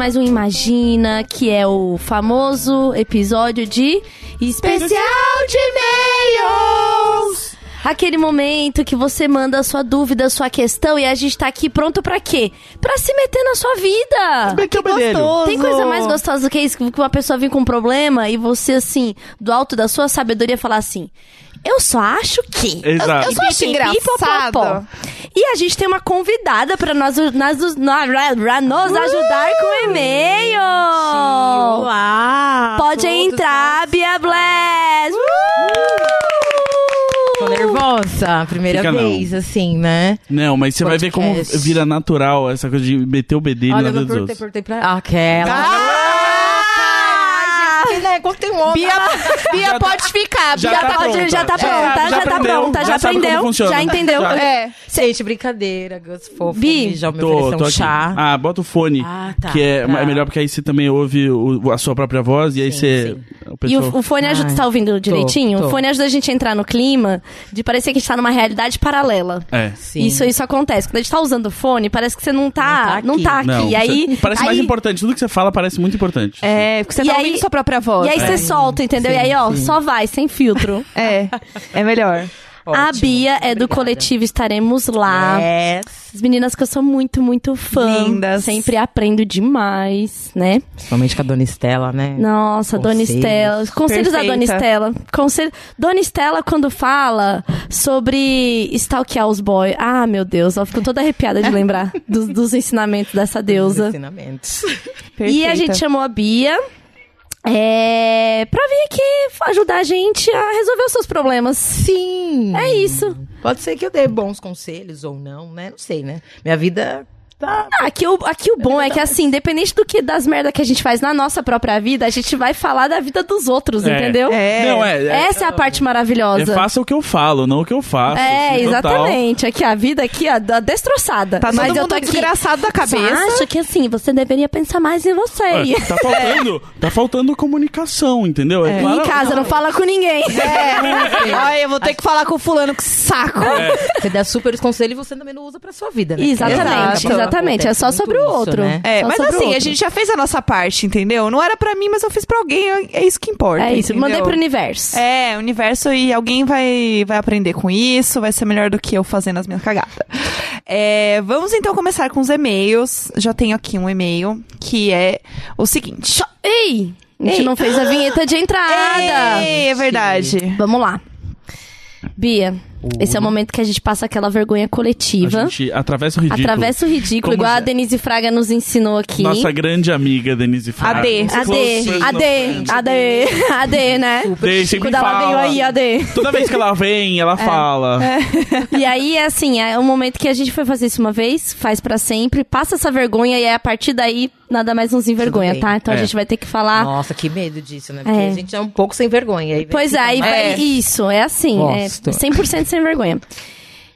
mais um Imagina, que é o famoso episódio de Especial de E-mails! Aquele momento que você manda a sua dúvida, a sua questão e a gente tá aqui pronto pra quê? Pra se meter na sua vida! Bem que é o bedelho. Tem coisa mais gostosa do que isso? Que uma pessoa vir com um problema e você, assim, do alto da sua sabedoria, falar assim: Eu só acho que. Exato. Eu só acho engraçado. E a gente tem uma convidada pra nós, nós, nós, nós- nos ajudar com o e-mail. Olá! Pode entrar, Bia Bless. Tô nervosa, primeira Fica não. vez, assim, né? Não, mas você vai ver como vira natural essa coisa de meter o bedelho Olha, na eu vida dos outros. perguntei pra... Aquela. Ah! Né? Quando tem um homem... Bia, Bia pode ficar. já Bia tá Pode, pronta. já tá Já- pronta, já já, tá aprendeu, pronta, já, aprendeu, já entendeu. Já. É. Gente, brincadeira, Gus fofo. Bi. Já me Tô, ofereceu tô um aqui. chá. Ah, bota o fone. Ah, tá, que é, tá. é melhor porque aí você também ouve o- a sua própria voz e aí Sim, você. sim. O E o, o fone ajuda, Ai, você tá ouvindo direitinho? tô. O fone ajuda a gente a entrar no clima de parecer que a gente tá numa realidade paralela. É. Sim. Isso, isso acontece. Quando a gente tá usando o fone, parece que você não tá, não Não tá tá aqui. Não, aí, parece aí, mais importante. Tudo que você fala parece muito importante. É, porque você E tá aí- ouvindo sua própria voz. E aí você solta, entendeu? Sim, e aí, ó, sim. só vai, sem filtro. É, é melhor. a Ótimo. Bia é do Obrigada. coletivo Estaremos Lá. Yes. As meninas que eu sou muito, muito fã. Lindas. Sempre aprendo demais, né? Principalmente com a Dona Estela, né? Nossa, Dona Conselhos. Estela. Conselhos da Dona Perfeita. Estela. Conselho... Dona Estela, quando fala sobre stalkear os boys. Ah, meu Deus, ela ficou toda arrepiada de lembrar dos, dos ensinamentos dessa Os deusa. ensinamentos. E a gente chamou a Bia é, pra vir aqui ajudar a gente a resolver os seus problemas. Sim. É isso. Pode ser que eu dê bons conselhos ou não, né? Não sei, né? Minha vida tá... Ah, Aqui o, aqui o bom é que, assim, independente do que das merdas que a gente faz na nossa própria vida, a gente vai falar da vida dos outros, É. entendeu? É. Não, é. é Essa é a parte é maravilhosa. faça o que eu falo, não o que eu faço. É, assim, total. exatamente. Aqui a vida aqui, ó, da- destroçada. Tá todo Mas eu mundo tô aqui. desgraçado da cabeça. acho que assim, você deveria pensar mais em você. É, tá faltando, tá faltando comunicação, entendeu? É, claro- em casa, não fala com ninguém. É. Olha, eu vou ter que falar com o fulano, que saco. Você dá super os conselhos e você também não usa pra sua vida, né? Exatamente, Exato. Exatamente. É só sobre o muito isso, outro. né? É, Só mas assim, a outro. gente já fez a nossa parte, entendeu? Não era pra mim, mas eu fiz pra alguém, é isso que importa. É isso, entendeu? mandei pro universo. É, universo e alguém vai, vai aprender com isso, vai ser melhor do que eu fazendo as minhas cagadas. É, vamos então começar com os e-mails. Já tenho aqui um e-mail que é o seguinte. Ei! A gente Ei. não fez a vinheta de entrada. Ei, é verdade. Vamos lá. Bia, esse é o momento que a gente passa aquela vergonha A coletiva. gente atravessa o ridículo. Atravessa o ridículo, Como igual a Denise Fraga nos ensinou aqui. Nossa grande amiga Denise Fraga. AD. AD, AD. AD, AD, né? Sempre Quando ela fala. veio aí, AD. Toda vez que ela vem, ela fala. E aí, é assim, é um momento que a gente foi fazer isso uma vez, faz pra sempre, passa essa vergonha e aí, a partir daí, nada mais nos envergonha, tá? Então a É. gente vai ter que falar... Nossa, que medo disso, né? Porque É. a gente é um pouco sem vergonha. Aí Pois é, vai... É. Isso, é assim, Gosto. é 100% sem vergonha.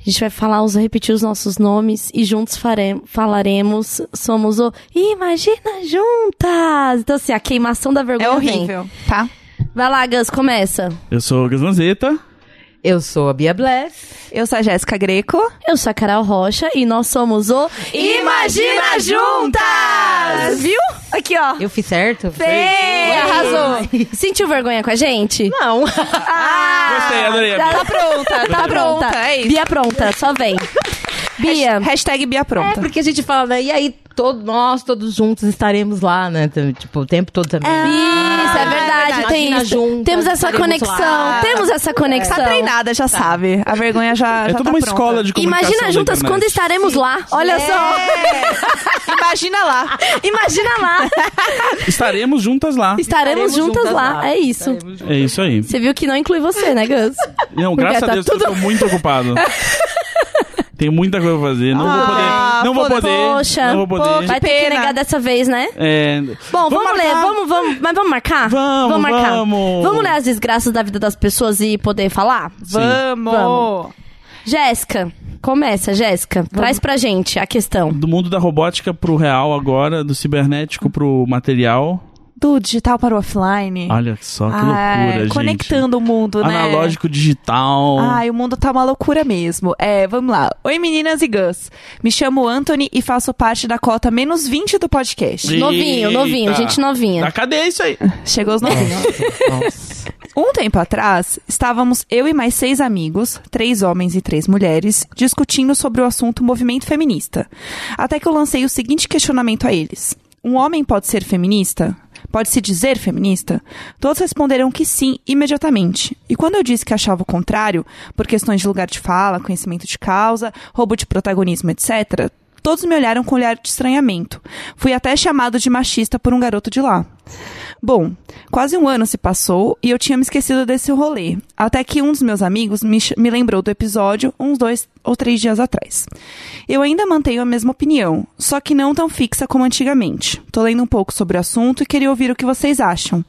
A gente vai falar, os, repetir os nossos nomes e juntos fare- falaremos, somos o Imagina Juntas! Então assim, a queimação da vergonha É vem. horrível, tá? Vai lá, Gus, começa. Eu sou o Gasmanzeta. Eu sou a Bia Bless. Eu sou a Jéssica Greco. Eu sou a Carol Rocha e nós somos o Imagina Juntas! Viu? Aqui, ó. Eu fiz certo? Fê, arrasou. Sentiu vergonha com a gente? Não. Ah, Gostei, adorei. Tá, Tá pronta, tá pronta. É isso. Bia pronta, só vem. Bia, Hashtag Bia É pronta. porque a gente fala, né? E aí, todo, nós todos juntos estaremos lá, né? Tipo, o tempo todo também. isso, é verdade, verdade. tem Imagina isso. juntas, Temos essa estaremos conexão, lá. temos essa conexão. Tá treinada, já sabe. A vergonha já, É já toda tá uma pronta. escola de comunicação Imagina juntas quando estaremos lá. Olha só. É. Imagina lá. Imagina lá. Estaremos juntas lá. Estaremos, juntas, lá. É isso. Estaremos juntas. É isso aí. Você viu que não inclui você, né, Gus? Não, Porque graças tá a Deus, tudo- eu tô muito ocupado. Tenho muita coisa pra fazer. Não vou poder, Ah, não vou poder. Poxa, não vou poder. pô, Vai ter que pena. negar dessa vez, né? É, Bom, vamos, ler, marcar. vamos, vamos, mas vamos marcar? Vamos, marcar. vamos. Vamos ler as desgraças da vida das pessoas e poder falar? Vamos! Vamos. Jéssica, começa, Jéssica. Traz pra gente a questão. Do mundo da robótica pro real agora, do cibernético pro material. Do digital para o offline. Olha só que Ai, loucura, gente. Conectando o mundo, né? Analógico digital. Ai, o mundo tá uma loucura mesmo. É, vamos lá. Oi, meninas e Gus. Me chamo Anthony e faço parte da cota menos 20 do podcast. Novinho, novinho, Eita. gente novinha. Da cadeia isso aí. Chegou os novinhos. Nossa. Um tempo atrás, estávamos eu e mais seis amigos, três homens e três mulheres, discutindo sobre o assunto movimento feminista. Até que eu lancei o seguinte questionamento a eles: Um homem pode ser feminista? Pode se dizer feminista? Todos responderam que sim imediatamente. E quando eu disse que achava o contrário, por questões de lugar de fala, conhecimento de causa, roubo de protagonismo, etc., todos me olharam com olhar de estranhamento. Fui até chamado de machista por um garoto de lá. Bom, quase um ano se passou e eu tinha me esquecido desse rolê. Até que um dos meus amigos me, me lembrou do episódio uns dois ou três dias atrás. Eu ainda mantenho a mesma opinião, só que não tão fixa como antigamente. Tô lendo um pouco sobre o assunto e queria ouvir o que vocês acham.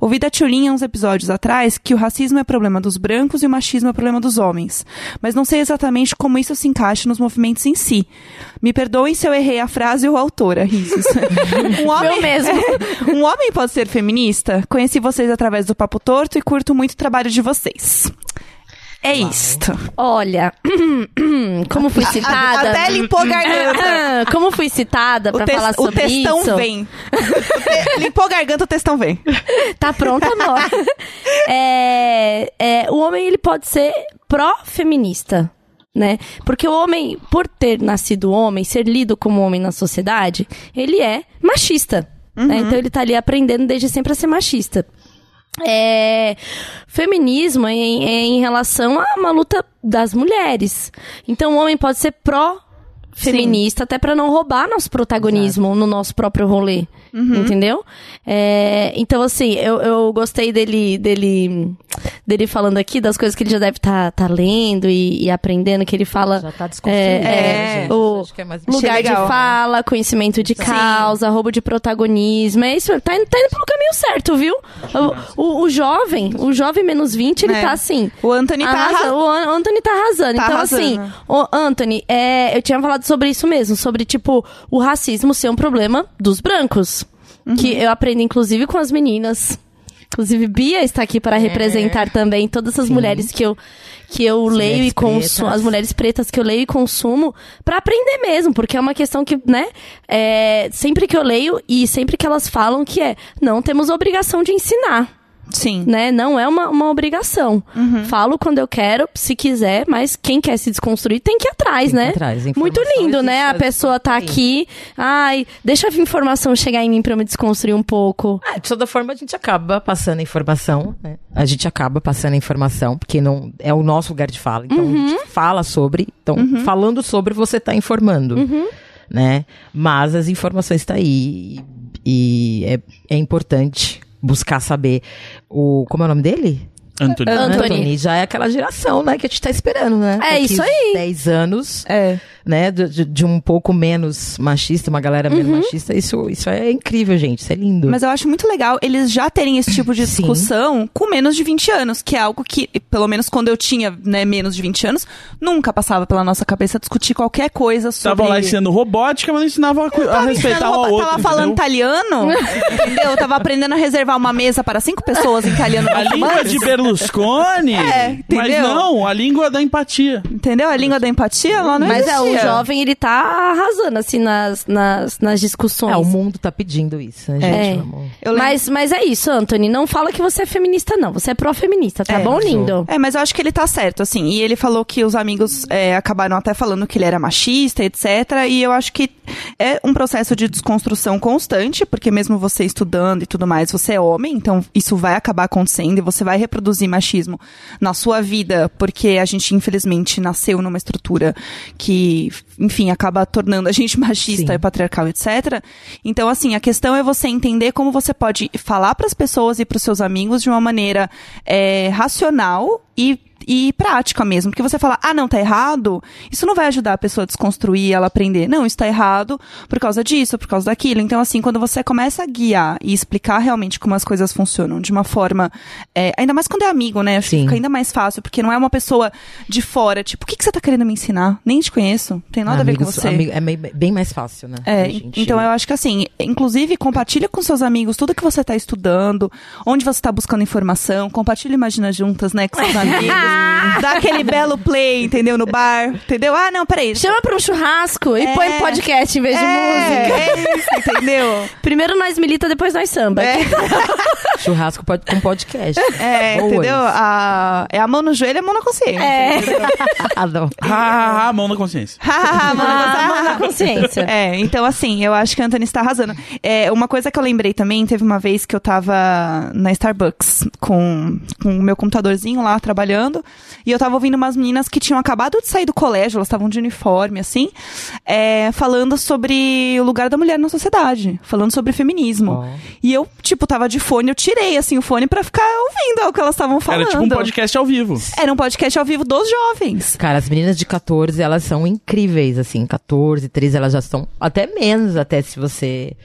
Ouvi da Tchulinha uns episódios atrás que o racismo é problema dos brancos e o machismo é problema dos homens. Mas não sei exatamente como isso se encaixa nos movimentos em si. Me perdoem se eu errei a frase ou a autora, risos. um homem mesmo. um homem pode ser feminista? Conheci vocês através do Papo Torto e curto muito o trabalho de vocês. É isto. Olha, como fui citada. Até limpou a garganta. Como fui citada O, pra falar o sobre textão isso. vem. O te- Limpou a garganta, o textão vem. Tá pronta, não. é, é, o homem, ele pode ser pró-feminista, né? Porque o homem, por ter nascido homem, ser lido como homem na sociedade, ele é machista. Né? Então ele tá ali aprendendo desde sempre a ser machista. É, feminismo é em, é em relação a uma luta das mulheres. Então o homem pode ser pró feminista até pra não roubar nosso protagonismo no nosso próprio rolê, entendeu? É, então assim, eu, eu gostei dele dele dele falando aqui das coisas que ele já deve estar lendo e, e aprendendo que ele fala Já tá desconstruído. É, né, é, o Acho que é mais lugar de legal. fala, conhecimento de causa, roubo de protagonismo. É isso, tá, indo- tá indo pelo caminho certo, viu? O, o, o jovem, o jovem menos 20, ele É. tá assim. O Anthony tá arrasa- arra- O An- Anthony tá arrasando. Tá então, arrasando. assim, o Anthony, é, eu tinha falado sobre isso mesmo, sobre, tipo, o racismo ser um problema dos brancos. Que Uhum. eu aprendi, inclusive, com as meninas. Inclusive, Bia está aqui para representar também todas essas mulheres que eu, que eu leio e consumo, as mulheres pretas que eu leio e consumo, para aprender mesmo, porque é uma questão que, né, é, sempre que eu leio e sempre que elas falam que é, não temos obrigação de ensinar Sim. né? Não é uma, uma obrigação. Uhum. Falo quando eu quero, se quiser, mas quem quer se desconstruir tem que ir atrás, Tem né? atrás. Muito lindo, né? A pessoa tá aqui, ai, deixa a informação chegar em mim eu me desconstruir um pouco. Ah, de toda forma, a gente acaba passando a informação, né? A gente acaba passando a informação, porque não é o nosso lugar de fala. Então, a gente fala sobre. Então, falando sobre, você tá informando. Né? Mas as informações estão aí. E é, é importante buscar saber o. Como é o nome dele? Antônio. Anthony. Já é aquela geração, né, que a gente tá esperando, né? É Daqui isso aí. 10 anos É. né, de, de- um pouco menos machista, uma galera menos machista, isso, isso é incrível, gente, isso é lindo. Mas eu acho muito legal eles já terem esse tipo de Sim. discussão com menos de 20 anos, que é algo que, pelo menos quando eu tinha né, menos de 20 anos, nunca passava pela nossa cabeça discutir qualquer coisa sobre... Estavam lá ensinando robótica, mas não ensinavam a, a Tava respeitar roupa- outro. Tava falando entendeu? italiano, entendeu? Tava aprendendo a reservar uma mesa para cinco pessoas em italiano. A língua de Berlusconi. É, mas entendeu? não, a língua da empatia. Entendeu? A língua da empatia lá não Mas é, o existia. jovem, ele tá arrasando, assim, nas, nas, nas discussões. É, o mundo tá pedindo isso, né, É. gente? Lembro- Mas, mas é isso, Anthony. Não fala que você é feminista, não. Você é pró-feminista, tá É, bom, sou. lindo? É, mas eu acho que ele tá certo, assim. E ele falou que os amigos é, acabaram até falando que ele era machista, etc. E eu acho que é um processo de desconstrução constante, porque mesmo você estudando e tudo mais, você é homem, então isso vai acabar acontecendo e você vai reproduzir machismo na sua vida, porque a gente, infelizmente, nasceu numa estrutura que, enfim, acaba tornando a gente machista Sim. e patriarcal, etc. Então, assim, a questão é você entender como você pode falar para as pessoas e para os seus amigos de uma maneira é, racional e e prática mesmo. Porque você fala, ah, não, tá errado, isso não vai ajudar a pessoa a desconstruir, ela aprender. Não, isso tá errado por causa disso, por causa daquilo. Então, assim, quando você começa a guiar e explicar realmente como as coisas funcionam de uma forma. é, ainda mais quando é amigo, né? Acho que Sim. fica ainda mais fácil, porque não é uma pessoa de fora, tipo, o que, que você tá querendo me ensinar? Nem te conheço, tem nada a ver com Amigos- você. amigo- é meio- bem mais fácil, né? É, gente- então eu acho que assim, inclusive compartilha com seus amigos tudo que você tá estudando, onde você tá buscando informação, compartilha Imagina Juntas, né, com seus amigos, dá aquele belo play, entendeu, no bar, entendeu? Ah, não, peraí. Chama pra um churrasco e É. põe podcast em vez de música. é, é isso, entendeu? Primeiro nós milita, depois nós samba. É. Churrasco pode, com podcast. É, Boas. entendeu? A, é a mão no joelho e a mão na consciência. É. Adoro. Ah, ah, ah, mão na consciência. Ah, mão na Ah, mão na consciência. É, então assim, eu acho que a Anthony está arrasando. É, uma coisa que eu lembrei também, teve uma vez que eu tava na Starbucks com, com o meu computadorzinho lá trabalhando, e eu tava ouvindo umas meninas que tinham acabado de sair do colégio, elas estavam de uniforme, assim, é, falando sobre o lugar da mulher na sociedade, falando sobre feminismo. Ó. E eu, tipo, tava de fone, eu tirei, assim, o fone pra ficar ouvindo o que elas estavam falando. Era tipo um podcast ao vivo. Era um podcast ao vivo dos jovens. Cara, as meninas de 14, elas são incríveis, assim, 14, 13, elas já estão até menos, até se você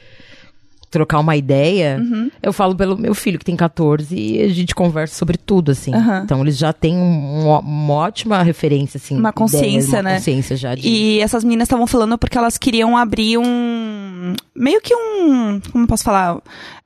trocar uma ideia. Uhum. Eu falo pelo meu filho, que tem 14, e a gente conversa sobre tudo, assim. Aham. Então, eles já têm um- um- uma ótima referência, assim. Uma ideia, consciência, uma né? consciência já de... E essas meninas estavam falando porque elas queriam abrir um. Meio que um. Como eu posso falar?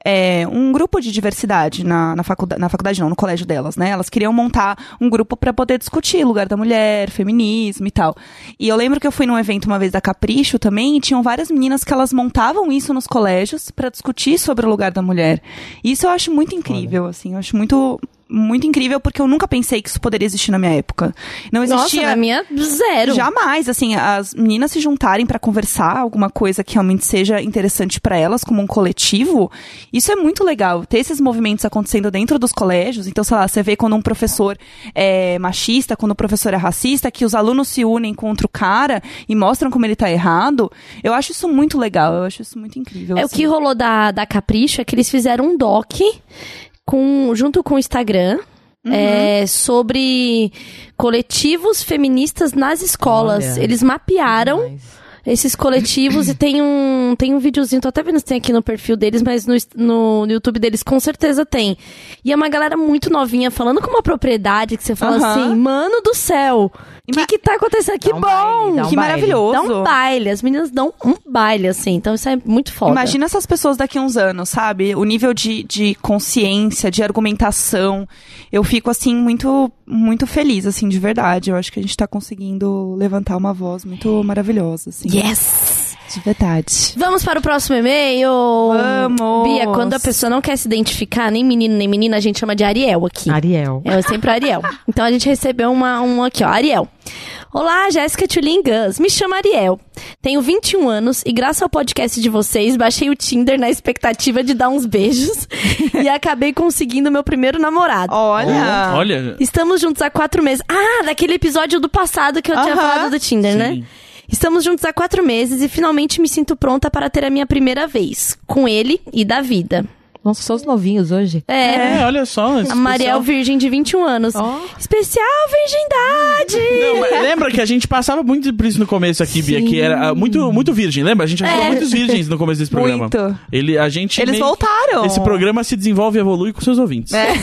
É, um grupo de diversidade na, na, faculdade, na faculdade, não, no colégio delas, né? Elas queriam montar um grupo para poder discutir lugar da mulher, feminismo e tal. E eu lembro que eu fui num evento uma vez da Capricho também, e tinham várias meninas que elas montavam isso nos colégios para discutir sobre o lugar da mulher. E isso eu acho muito incrível, assim, eu acho muito. Muito incrível, porque eu nunca pensei que isso poderia existir na minha época. Não Nossa, existia. na minha, zero. Jamais, assim, as meninas se juntarem pra conversar alguma coisa que realmente seja interessante pra elas como um coletivo, isso é muito legal. Ter esses movimentos acontecendo dentro dos colégios, então, sei lá, você vê quando um professor é machista, quando o professor é racista, que os alunos se unem contra o cara e mostram como ele tá errado, eu acho isso muito legal, eu acho isso muito incrível. É o assim. que rolou da, da Capricho é que eles fizeram um doc com, junto com o Instagram. Uhum. é, sobre coletivos feministas nas escolas. Olha. Eles mapearam esses coletivos e tem um, tem um videozinho, tô até vendo se tem aqui no perfil deles, mas no, no, no YouTube deles com certeza tem. E é uma galera muito novinha falando com uma propriedade que você fala assim, mano do céu, o que que tá acontecendo? Que um bom! baile, um que baile. maravilhoso. Dá um baile, as meninas dão um baile, assim, então isso é muito foda. Imagina essas pessoas daqui a uns anos, sabe? O nível de, de consciência, de argumentação. Eu fico, assim, muito, muito feliz, assim, de verdade. Eu acho que a gente tá conseguindo levantar uma voz muito maravilhosa, assim. Yes! De verdade. Vamos para o próximo e-mail. Vamos. Bia, quando a pessoa não quer se identificar, nem menino nem menina, a gente chama de Ariel aqui. Ariel. É sempre Ariel. Então a gente recebeu uma, um aqui, ó. Ariel. Olá, Jéssica Tulin Gus. Me chamo Ariel. Tenho 21 anos e, graças ao podcast de vocês, baixei o Tinder na expectativa de dar uns beijos e acabei conseguindo meu primeiro namorado. Olha. Olha. Estamos juntos há quatro meses. Ah, daquele episódio do passado que eu tinha Aham. falado do Tinder, né? Sim. Estamos juntos há quatro meses e finalmente me sinto pronta para ter a minha primeira vez. Com ele e da vida. Nossa, só os novinhos hoje. É. É, olha só. A Mariel Virgem de 21 anos. Ó. Especial virgindade! Não, mas lembra que a gente passava muito por isso no começo aqui, Bia, que era muito, muito virgem, lembra? A gente achou É. muitos virgens no começo desse programa. Muito. Ele, a gente Eles meio- voltaram. Esse programa se desenvolve e evolui com seus ouvintes. É.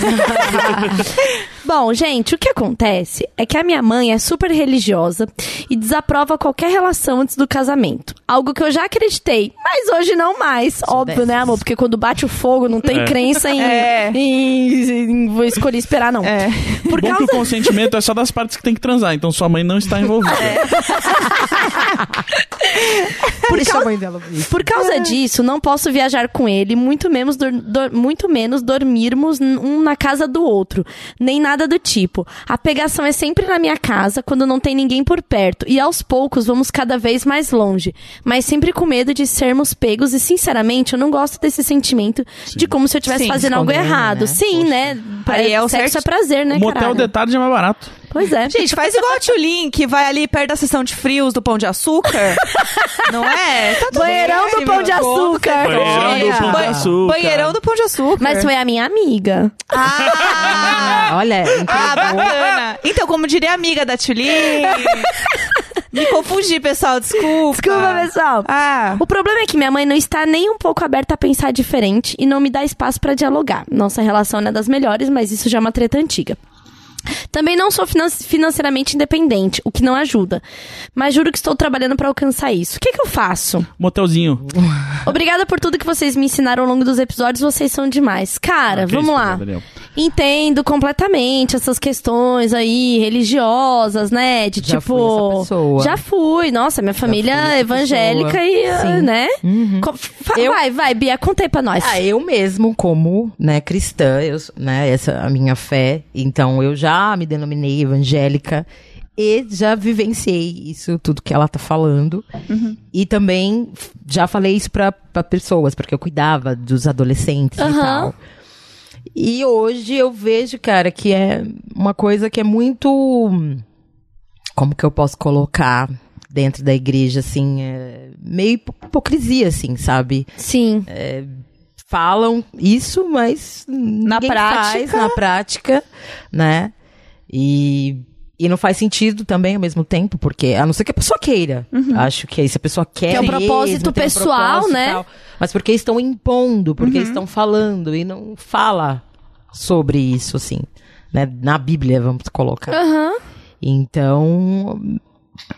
Bom, gente, o que acontece é que a minha mãe é super religiosa e desaprova qualquer relação antes do casamento. Algo que eu já acreditei, mas hoje não mais. Óbvio, né, dessas. amor? Porque quando bate o fogo, não tem É. crença em, É. em- em- Vou escolher esperar, não. É. Por Bom causa que o consentimento é só das partes que tem que transar, então sua mãe não está envolvida. Por Deixa causa- a mãe dela. Por causa disso, não posso viajar com ele, muito menos, dor- dor- muito menos dormirmos um na casa do outro, nem nada do tipo. A pegação é sempre na minha casa, quando não tem ninguém por perto, e aos poucos vamos cada vez mais longe, mas sempre com medo de sermos pegos, e sinceramente eu não gosto desse sentimento de como se eu estivesse Sim, fazendo algo errado. né? Sim, né? Aí é o Sexo certo- é prazer, né, o motel caralho? de tarde é mais barato. Pois é. Gente, faz igual a Tulin, que vai ali perto da sessão de frios do Pão de Açúcar. não é? Tá tudo Banheirão bem, do Pão de. Açúcar. Banheirão do Pão de Açúcar. Banheirão do Pão de Açúcar. Mas foi a minha amiga. Ah! Olha, Ah, bacana. Então, como diria a amiga da Tulin... Me confundi, pessoal, desculpa. Desculpa, pessoal. Ah, O problema é que minha mãe não está nem um pouco aberta a pensar diferente e não me dá espaço pra dialogar. Nossa relação não é das melhores, mas isso já é uma treta antiga. Também não sou finan- financeiramente independente, o que não ajuda. Mas juro que estou trabalhando pra alcançar isso. O que, que eu faço? Motelzinho. Obrigada por tudo que vocês me ensinaram ao longo dos episódios, vocês são demais. Cara, Ok, vamos espera, lá. Daniel. Entendo completamente essas questões aí religiosas, né? De Já tipo. fui essa pessoa. Já fui. Nossa, minha família é evangélica pessoa. e, ah, Sim. né? Uhum. Eu- Vai, vai, Bia, conta aí pra nós. Ah, eu mesmo, como, né, cristã, eu, né, essa é a minha fé, então eu já me denominei evangélica e já vivenciei isso, tudo que ela tá falando. E também já falei isso pra, pra pessoas, porque eu cuidava dos adolescentes e Aham. tal. E hoje eu vejo, cara, que é uma coisa que é muito. Como que eu posso colocar dentro da igreja, assim? É meio hipo- hipocrisia, assim, sabe? Sim. falam isso, mas na prática- faz na prática, né? E, e não faz sentido também ao mesmo tempo, porque a não ser que a pessoa queira. Acho que aí se a pessoa quer Que é um mesmo, propósito um pessoal, propósito e né? tal, mas porque estão impondo, porque estão falando e não fala sobre isso assim, né? Na Bíblia vamos colocar. Aham. Então,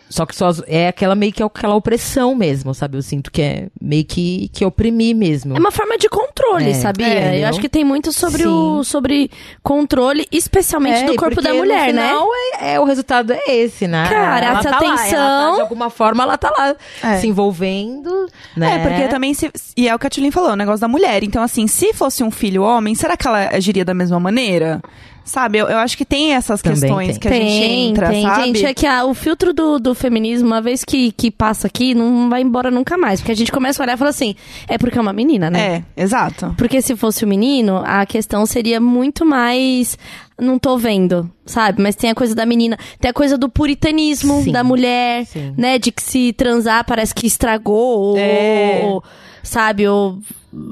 só que só é aquela meio que aquela opressão mesmo, sabe? Eu sinto que é meio que que oprimir mesmo. É uma forma de controle, É, sabia? é, Eu acho que tem muito sobre o Sim. sobre controle, especialmente É, do corpo da mulher, no né? final, É, é, o resultado é esse, né? Cara, ela essa tá lá, ela tensão- tá, de alguma forma, ela tá lá É. se envolvendo, né? É, porque também se. E é o que a Tulin falou, o negócio da mulher. Então, assim, se fosse um filho homem, será que ela agiria da mesma maneira? Sabe, eu, eu acho que tem essas Também questões tem. que a gente entra, tem. sabe? Gente, é que a- o filtro do, do feminismo, uma vez que, que passa aqui, não vai embora nunca mais. Porque a gente começa a olhar e fala assim, é porque é uma menina, né? É, exato. Porque se fosse o menino, a questão seria muito mais. Não tô vendo, sabe? Mas tem a coisa da menina. Tem a coisa do puritanismo Sim. da mulher, Sim. né? De que se transar parece que estragou, ou, É. ou, sabe? Ou,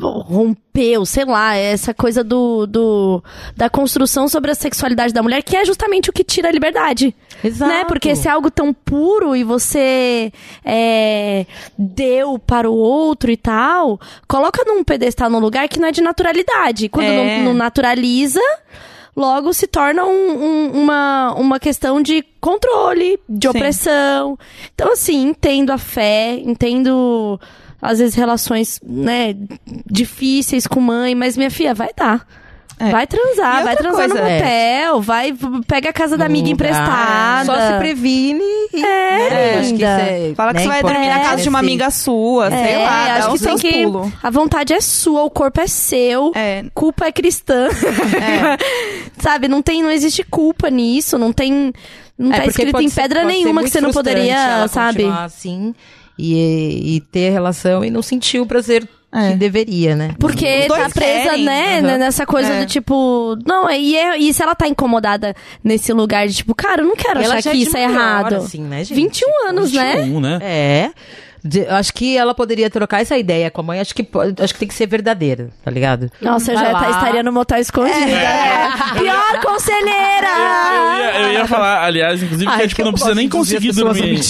rompeu, sei lá. Essa coisa do, do. da construção sobre a sexualidade da mulher, que é justamente o que tira a liberdade. Exato. Né? Porque se é algo tão puro e você é, deu para o outro e tal, coloca num pedestal num lugar que não é de naturalidade. Quando É. não, não naturaliza, logo se torna um- um- uma, uma questão de controle, de Sim. opressão. Então, assim, entendo a fé, entendo às vezes relações, né, difíceis com mãe, mas minha filha vai dar. É. Vai transar, vai transar no coisa, é. motel, vai, pega a casa da amiga No emprestada. Só se previne e. É, né? Acho que é, Fala que você vai dormir na casa de uma amiga sua, sei É, lá, dá acho que tem que. pulos. A vontade é sua, o corpo é seu. É. Culpa é cristã. Sabe, não tem, não existe culpa nisso, não tem. Não É, tá porque escrito em pedra nenhuma que você não poderia, ela sabe? assim e, e ter relação e não sentir o prazer É. que deveria, né? Porque tá presa, querem, né, aham. nessa coisa É. do tipo. Não, e, é- e se ela tá incomodada nesse lugar de tipo, cara, eu não quero Ela achar já que isso é errado. assim, né, gente? 21 anos, né? 21, né? É. De- eu acho que ela poderia trocar essa ideia com a mãe. Acho que, acho que tem que ser verdadeira, tá ligado? Nossa, eu já tá- estaria no motel escondido. É. Pior conselheira! Eu ia, eu ia falar, aliás, inclusive, Ai, que, é, que tipo, eu não precisa nem conseguir dormir.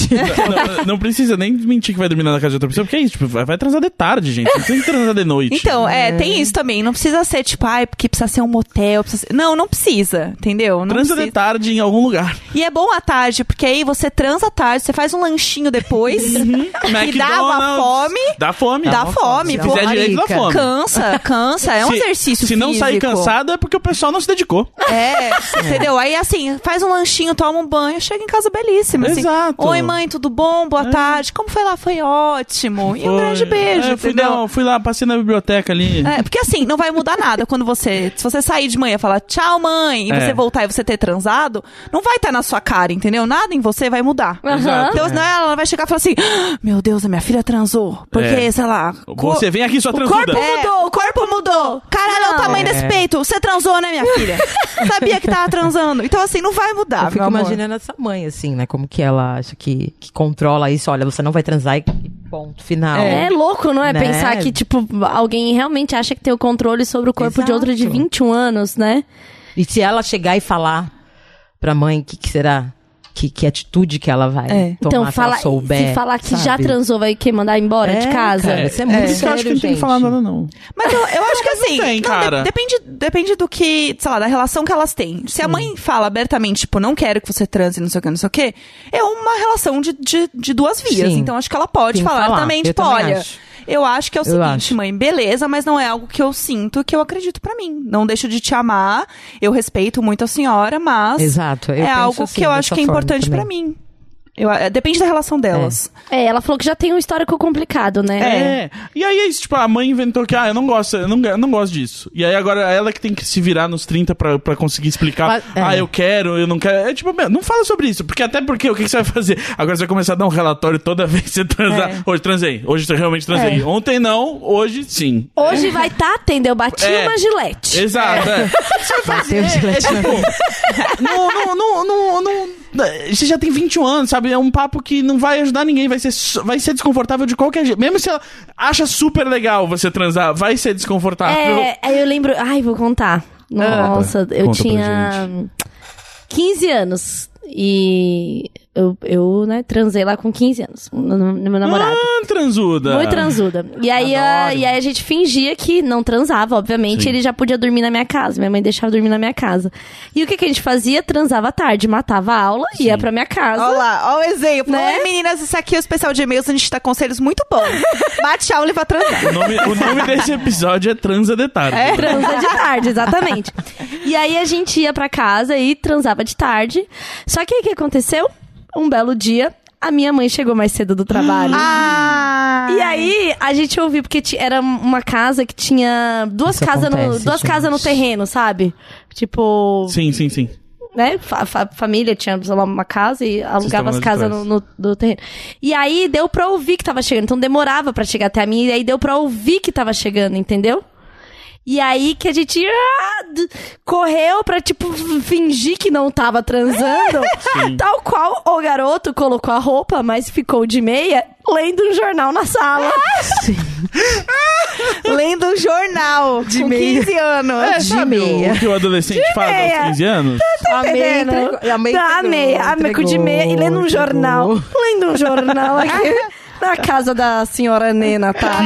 Não, não- precisa nem mentir que vai dormir na casa de outra pessoa, porque é isso, tipo, vai, vai transar de tarde, gente. Não tem que transar de noite. Então, é, tem isso também. Não precisa ser tipo, ai, porque precisa ser um motel. precisa ser- Não, não precisa, entendeu? Não Transa precisa. de tarde em algum lugar. E é bom à tarde, porque aí você transa à tarde, você faz um lanchinho depois, que dá uma McDonald's. fome. Dá fome. Dá fome, Se fizer direito, dá fome. Cansa, cansa. É um Se- exercício Se não físico. sair cansado, é porque o pessoal não se dedicou. É, entendeu? Aí assim, faz um lanchinho, toma um banho, chega em casa belíssima. assim. Exato. Oi, mãe, tudo bom? Boa tarde. Como foi lá? Foi ótimo. E um grande beijo, É, fui, entendeu? dar- fui lá, passei na biblioteca ali. É, porque assim, não vai mudar nada quando você. Se você sair de manhã e falar tchau, mãe, e É. você voltar e você ter transado, não vai estar na sua cara, entendeu? Nada em você vai mudar. Aham. Então, senão ela vai chegar e falar assim: "Ah, Meu Deus, a minha filha transou. Porque, É. sei lá. Você vem aqui, sua o transuda. corpo mudou, o corpo mudou. Caralho, olha o tamanho É. desse peito. Você transou, né, minha filha? Sabia que tava transando. Então, assim, não vai mudar. Eu fico meu amor. imaginando essa mãe, assim, né? Como que ela acha que, que controla isso. Olha, você não vai transar e ponto final. É louco, não é? Né? Pensar que, tipo, alguém realmente acha que tem o controle sobre o corpo de outra de Exato. 21 anos, né? E se ela chegar e falar pra mãe, o que, que será? Que, que atitude que ela vai É. tomar então, se fala, ela souber, se falar que já sabe? transou, vai que mandar embora de É, casa? cara, isso é muito Isso eu acho que não tem sério, que falar gente. nada, não. Mas eu, eu acho que assim. tem, não, cara. de- depende, depende do que, sei lá, da relação que elas têm. Se a mãe fala abertamente, tipo, não quero que você transe, não sei o que, não sei o que, é uma relação de, de, de duas vias. Sim. Então acho que ela pode falar falar. também, Eu tipo, também olha. acho. Eu acho que é o Eu seguinte, acho. mãe, beleza, mas não é algo que eu sinto que eu acredito pra mim. Não deixo de te amar, eu respeito muito a senhora, mas Exato, é algo assim, que eu acho dessa que é importante pra mim. Eu, é, depende da relação delas. É, ela falou que já tem um histórico complicado, né? É. E aí é isso, tipo, a mãe inventou que, ah, eu não gosto, eu não, eu não gosto disso. E aí agora ela que tem que se virar nos 30 pra, pra conseguir explicar, Mas- é. ah, eu quero, eu não quero. É tipo, meu, não fala sobre isso, porque até porque o que, que você vai fazer? Agora você vai começar a dar um relatório toda vez que você transar. É. Hoje transei, hoje eu realmente transei. É. Ontem não, hoje sim. Hoje vai tá, entendeu? Bati É. uma gilete. Exato, é. É, é leite na tipo, não, não, não, não, não- Você já tem 21 anos, sabe? É um papo que não vai ajudar ninguém, vai ser, vai ser desconfortável de qualquer jeito. Mesmo se ela acha super legal você transar, vai ser desconfortável. É, aí eu lembro. Ai, vou contar. Nossa, eu Conta tinha 15 anos. E eu, eu, né, transei lá com 15 anos. No, no meu namorado. Ah, transuda. Muito transuda. E aí, a, Adoro. e aí a gente fingia que não transava, obviamente. Sim. Ele já podia dormir na minha casa. Minha mãe deixava dormir na minha casa. E o que, que a gente fazia? Transava à tarde, matava a aula, ia pra minha casa. Olha lá, olha o exemplo. Né? Oi, meninas, isso aqui é o especial de e-mails, a gente dá conselhos muito bons. Bate aula e vai transar. O nome, o nome desse episódio é Transa de Tarde. Transa de tarde, exatamente. E aí a gente ia pra casa e transava de tarde. Só que aí o que aconteceu? Um belo dia, a minha mãe chegou mais cedo do trabalho. Ah! E aí, a gente ouviu, porque era uma casa que tinha duas casas no, duas casas no terreno, sabe? Tipo, Sim, sim, sim. né? Fa- fa- família tinha uma casa e alugava as casas no, no- no terreno. E aí deu pra ouvir que tava chegando. Então demorava pra chegar até a mim. E aí deu pra ouvir que tava chegando, entendeu? E aí que a gente ah, correu pra, tipo, fingir que não tava transando. Tal qual o garoto colocou a roupa, mas ficou de meia, lendo um jornal na sala. Lendo um jornal de com meia. 15 anos. É, sabe meia. o que o adolescente faz meia. aos 15 anos? Amei, entendendo? entregou- amei, Tá, entregou, amei, amei, com de meia e lendo um jornal. Lendo um jornal aqui na casa da senhora Nena, tá?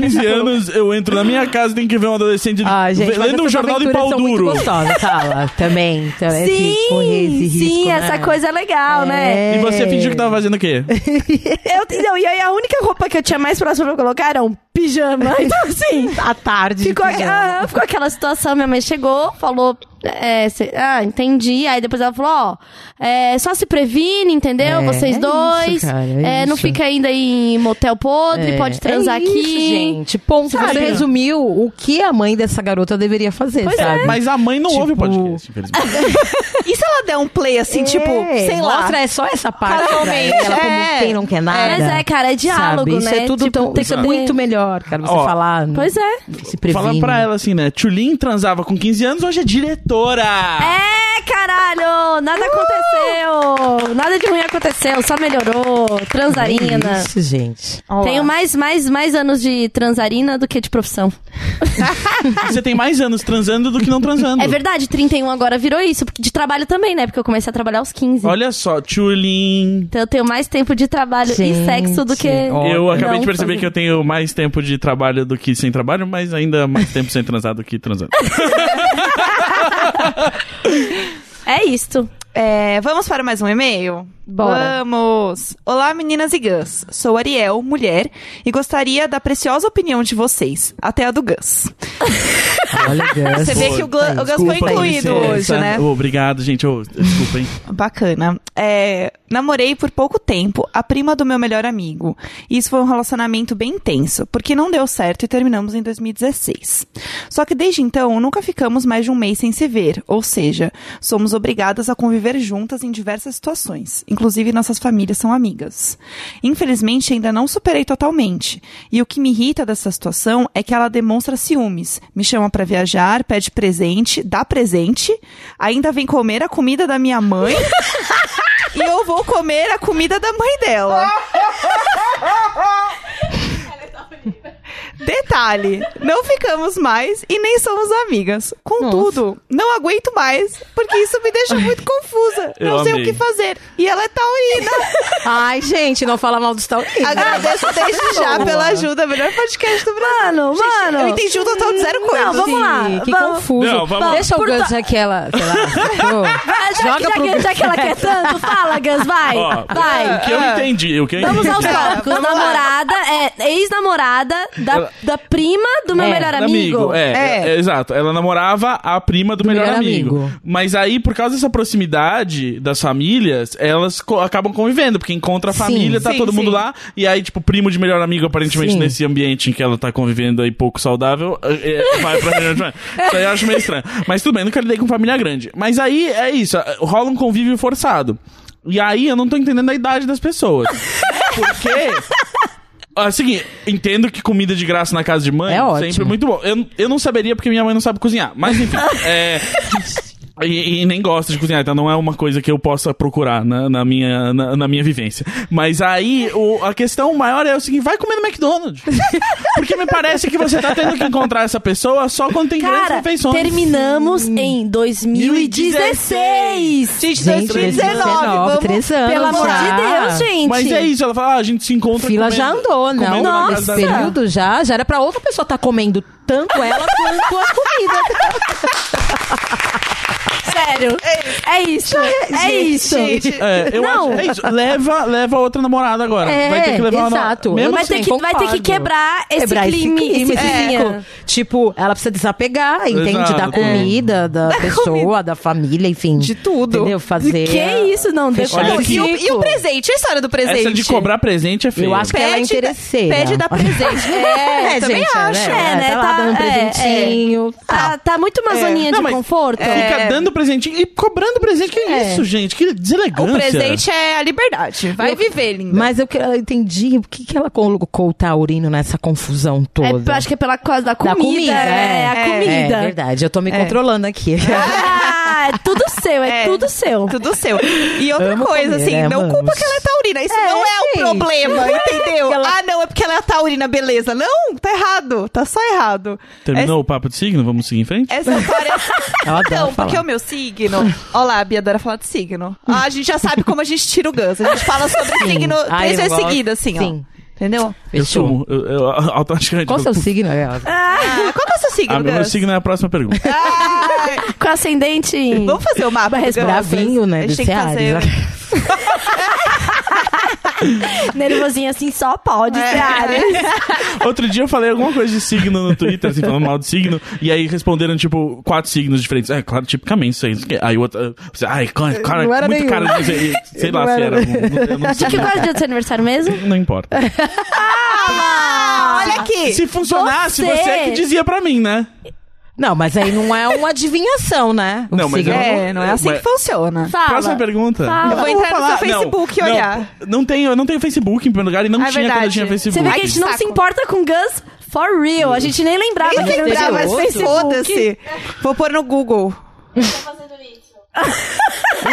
15 anos, eu entro na minha casa e tenho que ver um adolescente Ah, gente, lendo um jornal de pau duro. gostosas, Sala. Também. também Sim, esse- com esse risco, sim, né? essa coisa é legal, né? E você fingiu que tava fazendo o quê? Eu, não, e aí a única roupa que eu tinha mais próxima pra colocar era um pijama. Então, assim, À tarde. de ficou, ah, ficou aquela situação. Minha mãe chegou, falou. é, cê- ah, entendi. Aí depois ela falou: ó, é, só se previne, entendeu? É, Vocês é dois. isso, cara, é é, não isso. fica ainda em motel podre, É, pode transar é isso, aqui. gente. Ponto. Sabe? Você resumiu o que a mãe dessa garota deveria fazer, Pois é. sabe? Mas a mãe não Tipo- ouve o podcast, infelizmente. E se ela der um play assim, tipo, sei lá. Mostra é só essa parte Casualmente, ela, como é. quem não quer nada. Mas é, cara, é diálogo, sabe? Isso né? é tudo Tipo, tão, tem isso que ter- muito melhor, cara, você Ó, falar. Pois é. Se. Falando pra ela assim, né? Tulin transava com 15 anos, hoje é diretora. É, caralho! Nada aconteceu! Nada de ruim aconteceu, só melhorou. Transarina. Isso, gente. Tenho mais, mais, mais anos de transarina do que de profissão. Você tem mais anos transando do que não transando. É verdade, 31 agora virou isso. porque De trabalho também, né? Porque eu comecei a trabalhar aos 15. Olha só, Tulin. Então eu tenho mais tempo de trabalho e Gente, sexo do que. Eu acabei não de perceber fazer. que eu tenho mais tempo de trabalho do que sem trabalho, mas ainda mais tempo sem transar do que transando. É isto. É, vamos para mais um e-mail? Bora. Vamos! Olá, meninas e Gus. Sou Ariel, mulher, e gostaria da preciosa opinião de vocês, até a do Gus. Olha, Gus. Você vê que o, Gu- o Gus foi incluído licença. hoje, né? Obrigado, gente. Ô, desculpa, hein? Bacana. É, namorei por pouco tempo a prima do meu melhor amigo. E isso foi um relacionamento bem intenso, porque não deu certo e terminamos em 2016. Só que desde então nunca ficamos mais de um mês sem se ver, ou seja, somos obrigadas a conviver conviver juntas em diversas situações. Inclusive, nossas famílias são amigas. Infelizmente, ainda não superei totalmente. E o que me irrita dessa situação é que ela demonstra ciúmes. Me chama pra viajar, pede presente, dá presente, ainda vem comer a comida da minha mãe. e eu vou comer a comida da mãe dela. Detalhe, não ficamos mais e nem somos amigas. Contudo, não aguento mais, porque isso me deixa muito confusa. Eu não sei amei. o que fazer. E ela é taurina. Ai, gente, não fala mal dos taurinos. Agradeço desde já pela ajuda. Melhor podcast do Brasil. Mano, Gente, mano. Eu entendi um total de zero coisa. Não, vamos lá. Sim, que vamos- confuso. Não, vamos lá. Deixa o Por Gus lá, sacou? Ah, já, Joga que, já, pro que, já que ela quer tanto, fala, Gus, vai. Ó, vai. O que eu entendi, o que eu Vamos entendi. aos tópicos. Vamos namorada, é ex-namorada da, Ela- da prima do meu É, melhor Amigo, amigo. é, É. é, exato. Ela namorava a prima do, melhor, melhor amigo. amigo. Mas aí, por causa dessa proximidade das famílias, elas co- acabam convivendo, porque encontra a Sim. família, tá Sim, todo mundo sim. lá, e aí, tipo, primo de melhor amigo, aparentemente, Sim. nesse ambiente em que ela tá convivendo aí pouco saudável, é, é, vai pra reunião de. Isso aí eu acho meio estranho. Mas tudo bem, nunca lidei com família grande. Mas aí é isso, rola um convívio forçado. E aí eu não tô entendendo a idade das pessoas. Porque. Assim, entendo que comida de graça na casa de mãe É ótimo. sempre muito bom. Eu, eu não saberia porque minha mãe não sabe cozinhar. Mas enfim. é, e, e nem gosta de cozinhar, então não é uma coisa que eu possa procurar na, na minha, na, na minha vivência. Mas aí o- a questão maior é o seguinte: vai comer no McDonald's. Porque me parece que você tá tendo que encontrar essa pessoa só quando tem grandes Cara, refeições. terminamos em 2016. Gente, Gente, 2019. 2019, Vamos... três anos. Pelo amor já. de Deus, gente. Mas é isso, ela fala, ah, a gente se encontra Fila comendo- já andou, não. Nossa. período já, já era pra outra pessoa estar comendo tanto ela quanto a comida. Sério. É isso. É isso. Gente, É, eu Não. acho, é isso. Leva, leva outra namorada agora. É, vai ter que levar exato. uma. Mesmo Vai assim, ter, que, vai ter que quebrar esse Quebrar esse clima. Esse esse clima. ciclo. Tipo, ela precisa desapegar, entende? Exato. Da comida, da, pessoa, da família, enfim. De tudo. Entendeu? Fazer. Que isso, não? Fechar Olha. E o, e o presente? A história do presente? essa de cobrar presente é feia. Eu acho que ela é Pede da- interesseira. Pede da presente. É, também gente, acho. Né? É, né? Tá lá Tá- dando um é, presentinho. Tá, tá muito uma É. zoninha de conforto. Fica dando presentinho e cobrando presente. Que É. isso, gente? Que deselegância. O presente é a liberdade. Vai Eu- viver, linda. Mas eu, que- eu entendi por que, que ela colocou o taurino nessa confusão É, toda. eu acho que é pela causa da comida. Da comida, é, a é. comida. É verdade, eu tô me É. controlando aqui. Ah, é tudo seu, é, É. tudo seu. Tudo seu. E outra Amo coisa, comer, assim, né, não amamos. culpa que ela é taurina. Isso É, não é o gente. problema, entendeu? Ela- Ah, não, é porque ela é taurina, beleza. Não, tá errado. Tá só errado. Terminou o papo de signo? Vamos seguir em frente? Essa história. Eu adoro Então, falar. porque o meu signo. Olha lá, a Bia adora falar de signo. Ah, a gente já sabe como a gente tira o Gus. A gente fala sobre signo Ai, três vezes seguidas, assim, Sim. ó. Entendeu? Eu sumo. Eu, eu, automaticamente. Qual o seu signo? É, Ah, qual que é o seu signo, Ah, meu signo é a próxima pergunta. Ai, Com ascendente em... vamos fazer o mapa? Bravinho, né? Desse. Ares. nervosinho assim, só pode É. ser Ares. Outro dia eu falei alguma coisa de signo no Twitter, assim, falando mal de signo, e aí responderam, tipo, quatro signos diferentes. É, claro, tipicamente isso aí. Aí o outro, você, ai, cara, cara Não era muito nenhum. cara de sei, sei lá Não se era era. Não, eu que qual o dia do seu aniversário mesmo? Não importa. Ah, olha aqui. Se funcionasse, Você- você é que dizia pra mim, né? Não, mas aí não é uma adivinhação, né? O Não, mas signo- eu- É, não é assim Mas- que funciona. Fala. Próxima pergunta. Fala. Eu vou não entrar no seu Facebook não, e olhar. Não, não tenho, eu não tenho Facebook em primeiro lugar e não é tinha quando eu verdade. tinha Você Facebook. vê que a gente não saco. se importa com Gus for real. A gente nem lembrava Nem que ele lembrava, tinha mas Facebook. foda-se. Vou pôr no Google.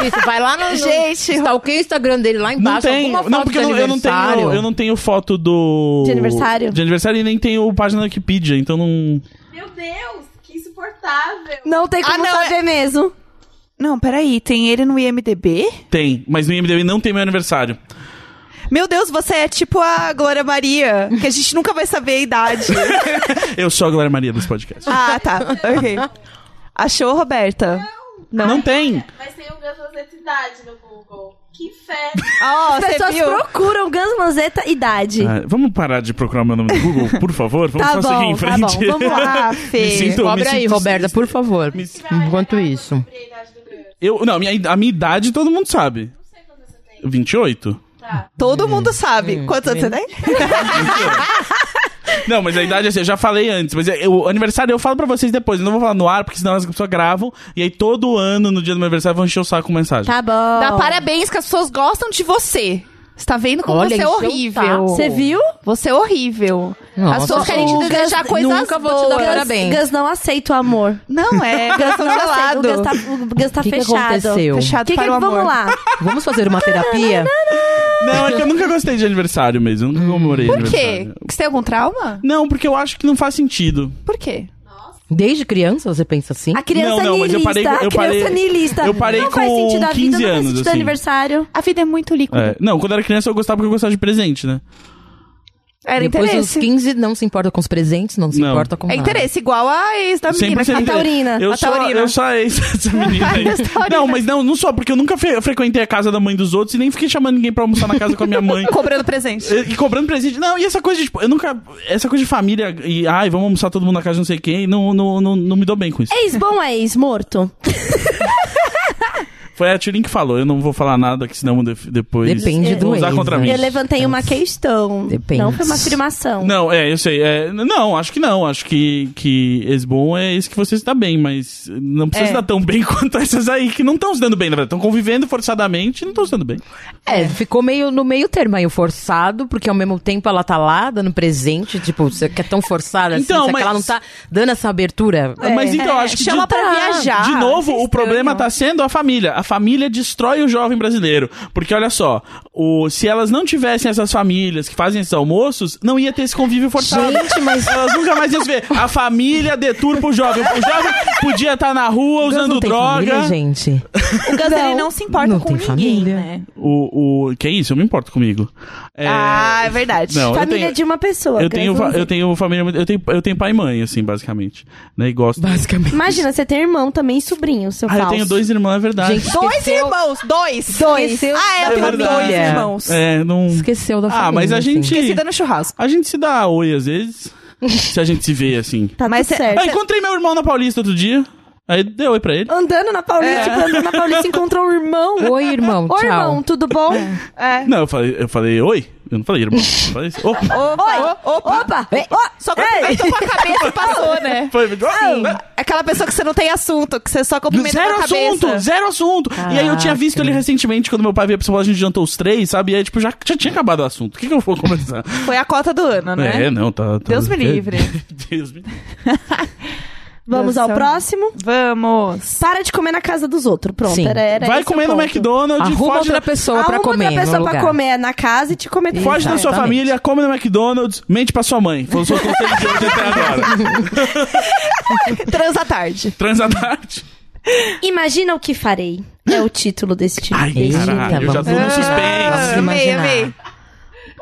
Isso, vai lá no. no Gente, Stalkeia o Instagram dele lá Não embaixo. tem, alguma não, foto porque de eu não, eu não tenho, aniversário. eu não tenho foto do De aniversário? De aniversário e nem tenho página da Wikipedia, então não Meu Deus, Não tem como Ah, não, saber mesmo. Não, peraí, tem ele no IMDB? tem, mas no IMDb não tem meu aniversário. Meu Deus, você é tipo a Glória Maria, que a gente nunca vai saber a idade. Eu sou a Glória Maria desse podcast. ah, tá. Ok. Achou, Roberta? Não, tem. Mas tem o Gus Idade no Google. Que fé. Ó, As você pessoas viu? procuram Gus Manzeta idade. Ah, vamos parar de procurar meu nome no Google, por favor? Vamos Tá só seguir em bom, tá frente. bom, vamos lá. Me Fê. sinto- Cobre me aí, sinto- Roberta, por favor. Me- Enquanto isso. Eu, não, a minha, a minha idade todo mundo sabe. Não sei quantos você tem. 28? Tá. Todo mundo sabe. Quantos anos você tem? Não, mas a idade assim, eu já falei antes, mas é- o aniversário eu falo pra vocês depois, eu não vou falar no ar, porque senão as pessoas gravam, e aí todo ano, no dia do meu aniversário, vão encher o saco com mensagem. Tá bom. Dá parabéns que as pessoas gostam de você. Você tá vendo como Olha, você é horrível. Você viu? Você é horrível. Nossa, as pessoas querem te desejar coisas nunca vou te dar parabéns. Gus não aceita o amor. Não, é Gus Gus não aceita. O Gus tá, o Gus tá O que, que fechado. aconteceu? Fechado que que, para o amor. vamos lá. Vamos fazer uma terapia? Não, é que eu nunca gostei de aniversário mesmo, eu nunca comemorei Por quê? aniversário. Você tem algum trauma? Não, porque eu acho que não faz sentido. Por quê? Desde criança você pensa assim? A criança Não, não, mas eu niilista. parei- eu a criança parei- niilista. eu parei não faz com sentido a vida, 15 não faz anos, sentido assim. aniversário. A vida é muito líquida. É, Não, quando eu era criança eu gostava porque eu gostava de presente, né? Era Depois dos interesse. 15 não se importa com os presentes, não se Não. importa com É nada. interesse, igual a ex da menina. A taurina. Eu A sou, taurina. eu sou a ex dessa menina aí. Não, mas não, não só, porque eu nunca fre- frequentei a casa da mãe dos outros e nem fiquei chamando ninguém pra almoçar na casa com a minha mãe. Cobrando presente. E, e cobrando presente. Não, e essa coisa de, tipo, eu nunca. Essa coisa de família e, ai, vamos almoçar todo mundo na casa de não sei quem, não, não, não, não me dou bem com isso. Ex bom ou ex morto? Foi a Tulin que falou, eu não vou falar nada, que senão de- depois. Depende do usar ex, contra né? mim. Eu levantei uma questão. Depende. Não foi uma afirmação. Não, é, eu sei. É, não, acho que não. Acho que, que ex-bom é esse que você se dá bem, mas não precisa É. se dar tão bem quanto essas aí que não estão se dando bem, na verdade. Estão convivendo forçadamente e não estão se dando bem. É, ficou meio no meio termo, meio forçado, porque ao mesmo tempo ela tá lá dando presente, tipo, você quer tão forçada assim, Então, mas- ela não tá dando essa abertura. mas então, acho que chama de, pra viajar. de novo, é o problema tá sendo a família. A família destrói o jovem brasileiro. Porque olha só, o, se elas não tivessem essas famílias que fazem esses almoços, não ia ter esse convívio forçado. Gente, mas- elas nunca mais iam se ver. A família deturpa o jovem. O jovem podia estar na rua usando não droga. família, gente. O Gus, ele não se importa Não com tem ninguém, família. né? O, o, que é isso? Eu me importo comigo. É, Ah, é verdade. Não, eu Família tenho- de uma pessoa. Eu tenho, fa- eu tenho família, eu tenho, eu tenho pai e mãe, assim, basicamente. Né? E gosto. Basicamente. Imagina, você tem irmão também e sobrinho, seu Ah, eu falso. tenho dois irmãos, é verdade. Gente, Dois Esqueceu- irmãos, dois. Dois. Esqueceu Ah, é, da eu tenho verdade. dois família. irmãos. É, não. Esqueceu da Ah, família. mas a assim. gente. Esquecida no churrasco. A gente se dá oi às vezes. se a gente se vê assim. Tá Mas certo. Ah, encontrei meu irmão na Paulista outro dia. Aí deu oi pra ele. Andando na Paulista, É. tipo, andando na Paulista, encontrou um irmão. Oi, irmão, Oi, tchau. irmão, tudo bom? É. Não, eu falei, eu falei oi. Eu não falei irmão. Eu falei assim. Opa, opa. Opa! Ei. Ó, Só cumprimentou com a cabeça e passou, né? Foi, Aquela pessoa que você não tem assunto, que você só cumprimenta Zero com a cabeça. assunto, zero assunto. E aí eu tinha visto ele recentemente, quando meu pai veio pra São Paulo, a gente jantou os três, sabe? E aí, tipo, já, já tinha acabado o assunto. O que, que eu vou conversar? Foi a cota do ano, né? É, não, tá. tá- Deus me livre. Deus me livre. Vamos ao próximo. Vamos. Para de comer na casa dos outros. Pronto, Sim. era, era Vai comer no ponto. McDonald's, Arruma foge, outra da, pessoa pra Arruma comer outra pessoa pra lugar. comer na casa e te comer foge da sua família, come no McDonald's, mente pra sua mãe. Foi o seu conselho de hoje até agora. Transa tarde. Transa tarde. Imagina o que farei. É o título desse tipo. Ai, desse caralho, eu já tô no suspense. Vamos amei, imaginar. amei.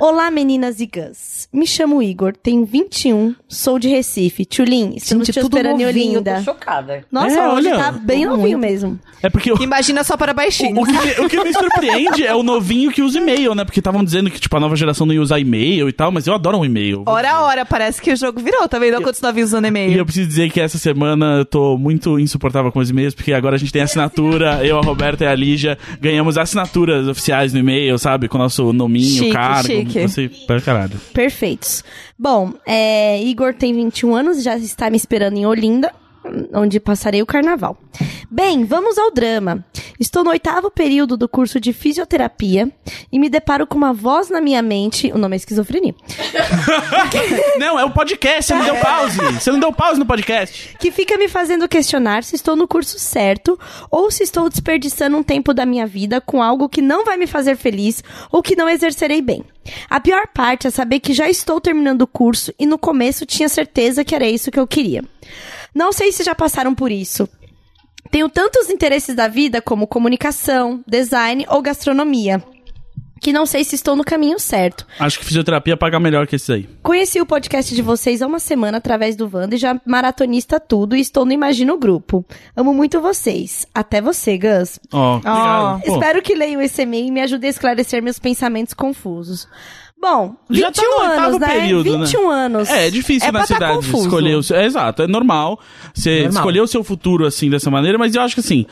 Olá, meninas e Gus. Me chamo Igor, tenho 21, sou de Recife. Tchulin, estamos Gente, te tudo esperando em novinho, Olinda. tô chocada. Nossa, É, hoje olha, tá bem novinho mesmo. É porque o, Imagina só para o, baixinhos. o que, me- o que me surpreende é o novinho que usa e-mail, né? Porque estavam dizendo que, tipo, a nova geração não ia usar e-mail e tal, mas eu adoro um e-mail. Hora a hora, parece que o jogo virou, tá vendo? Quantos novinhos usando E e-mail. eu preciso dizer que essa semana eu tô muito insuportável com os e-mails, porque agora a gente tem assinatura, eu, a Roberta e a Lígia ganhamos assinaturas oficiais no e-mail, sabe? Com o nosso nominho, Chique, cargo. chique. Você, pra caralho. Perfeitos. Bom, é, Igor tem 21 anos já está me esperando em Olinda, onde passarei o carnaval. Bem, vamos ao drama. Estou no oitavo período do curso de fisioterapia e me deparo com uma voz na minha mente. O nome é esquizofrenia. Não, é o podcast, você não deu pause. Você não deu pause no podcast. que fica me fazendo questionar se estou no curso certo ou se estou desperdiçando um tempo da minha vida com algo que não vai me fazer feliz ou que não exercerei bem. A pior parte é saber que já estou terminando o curso e no começo tinha certeza que era isso que eu queria. Não sei se já passaram por isso. Tenho tantos interesses da vida como comunicação, design ou gastronomia, que não sei se estou no caminho certo. Acho que fisioterapia paga melhor que esse aí. Conheci o podcast de vocês há uma semana através do Wanda e já maratonista tudo e estou no Imagino Grupo. Amo muito vocês. Até você, Gus. Ó, obrigado. Pô, Espero que leiam esse e-mail e me ajude a esclarecer meus pensamentos confusos. Bom, 21 Já tá no oitavo anos, né? período, né? 21 anos. É, é difícil É na tá cidade confuso. escolher o seu. É exato, é normal você Normal. escolher o seu futuro assim dessa maneira, mas eu acho que assim.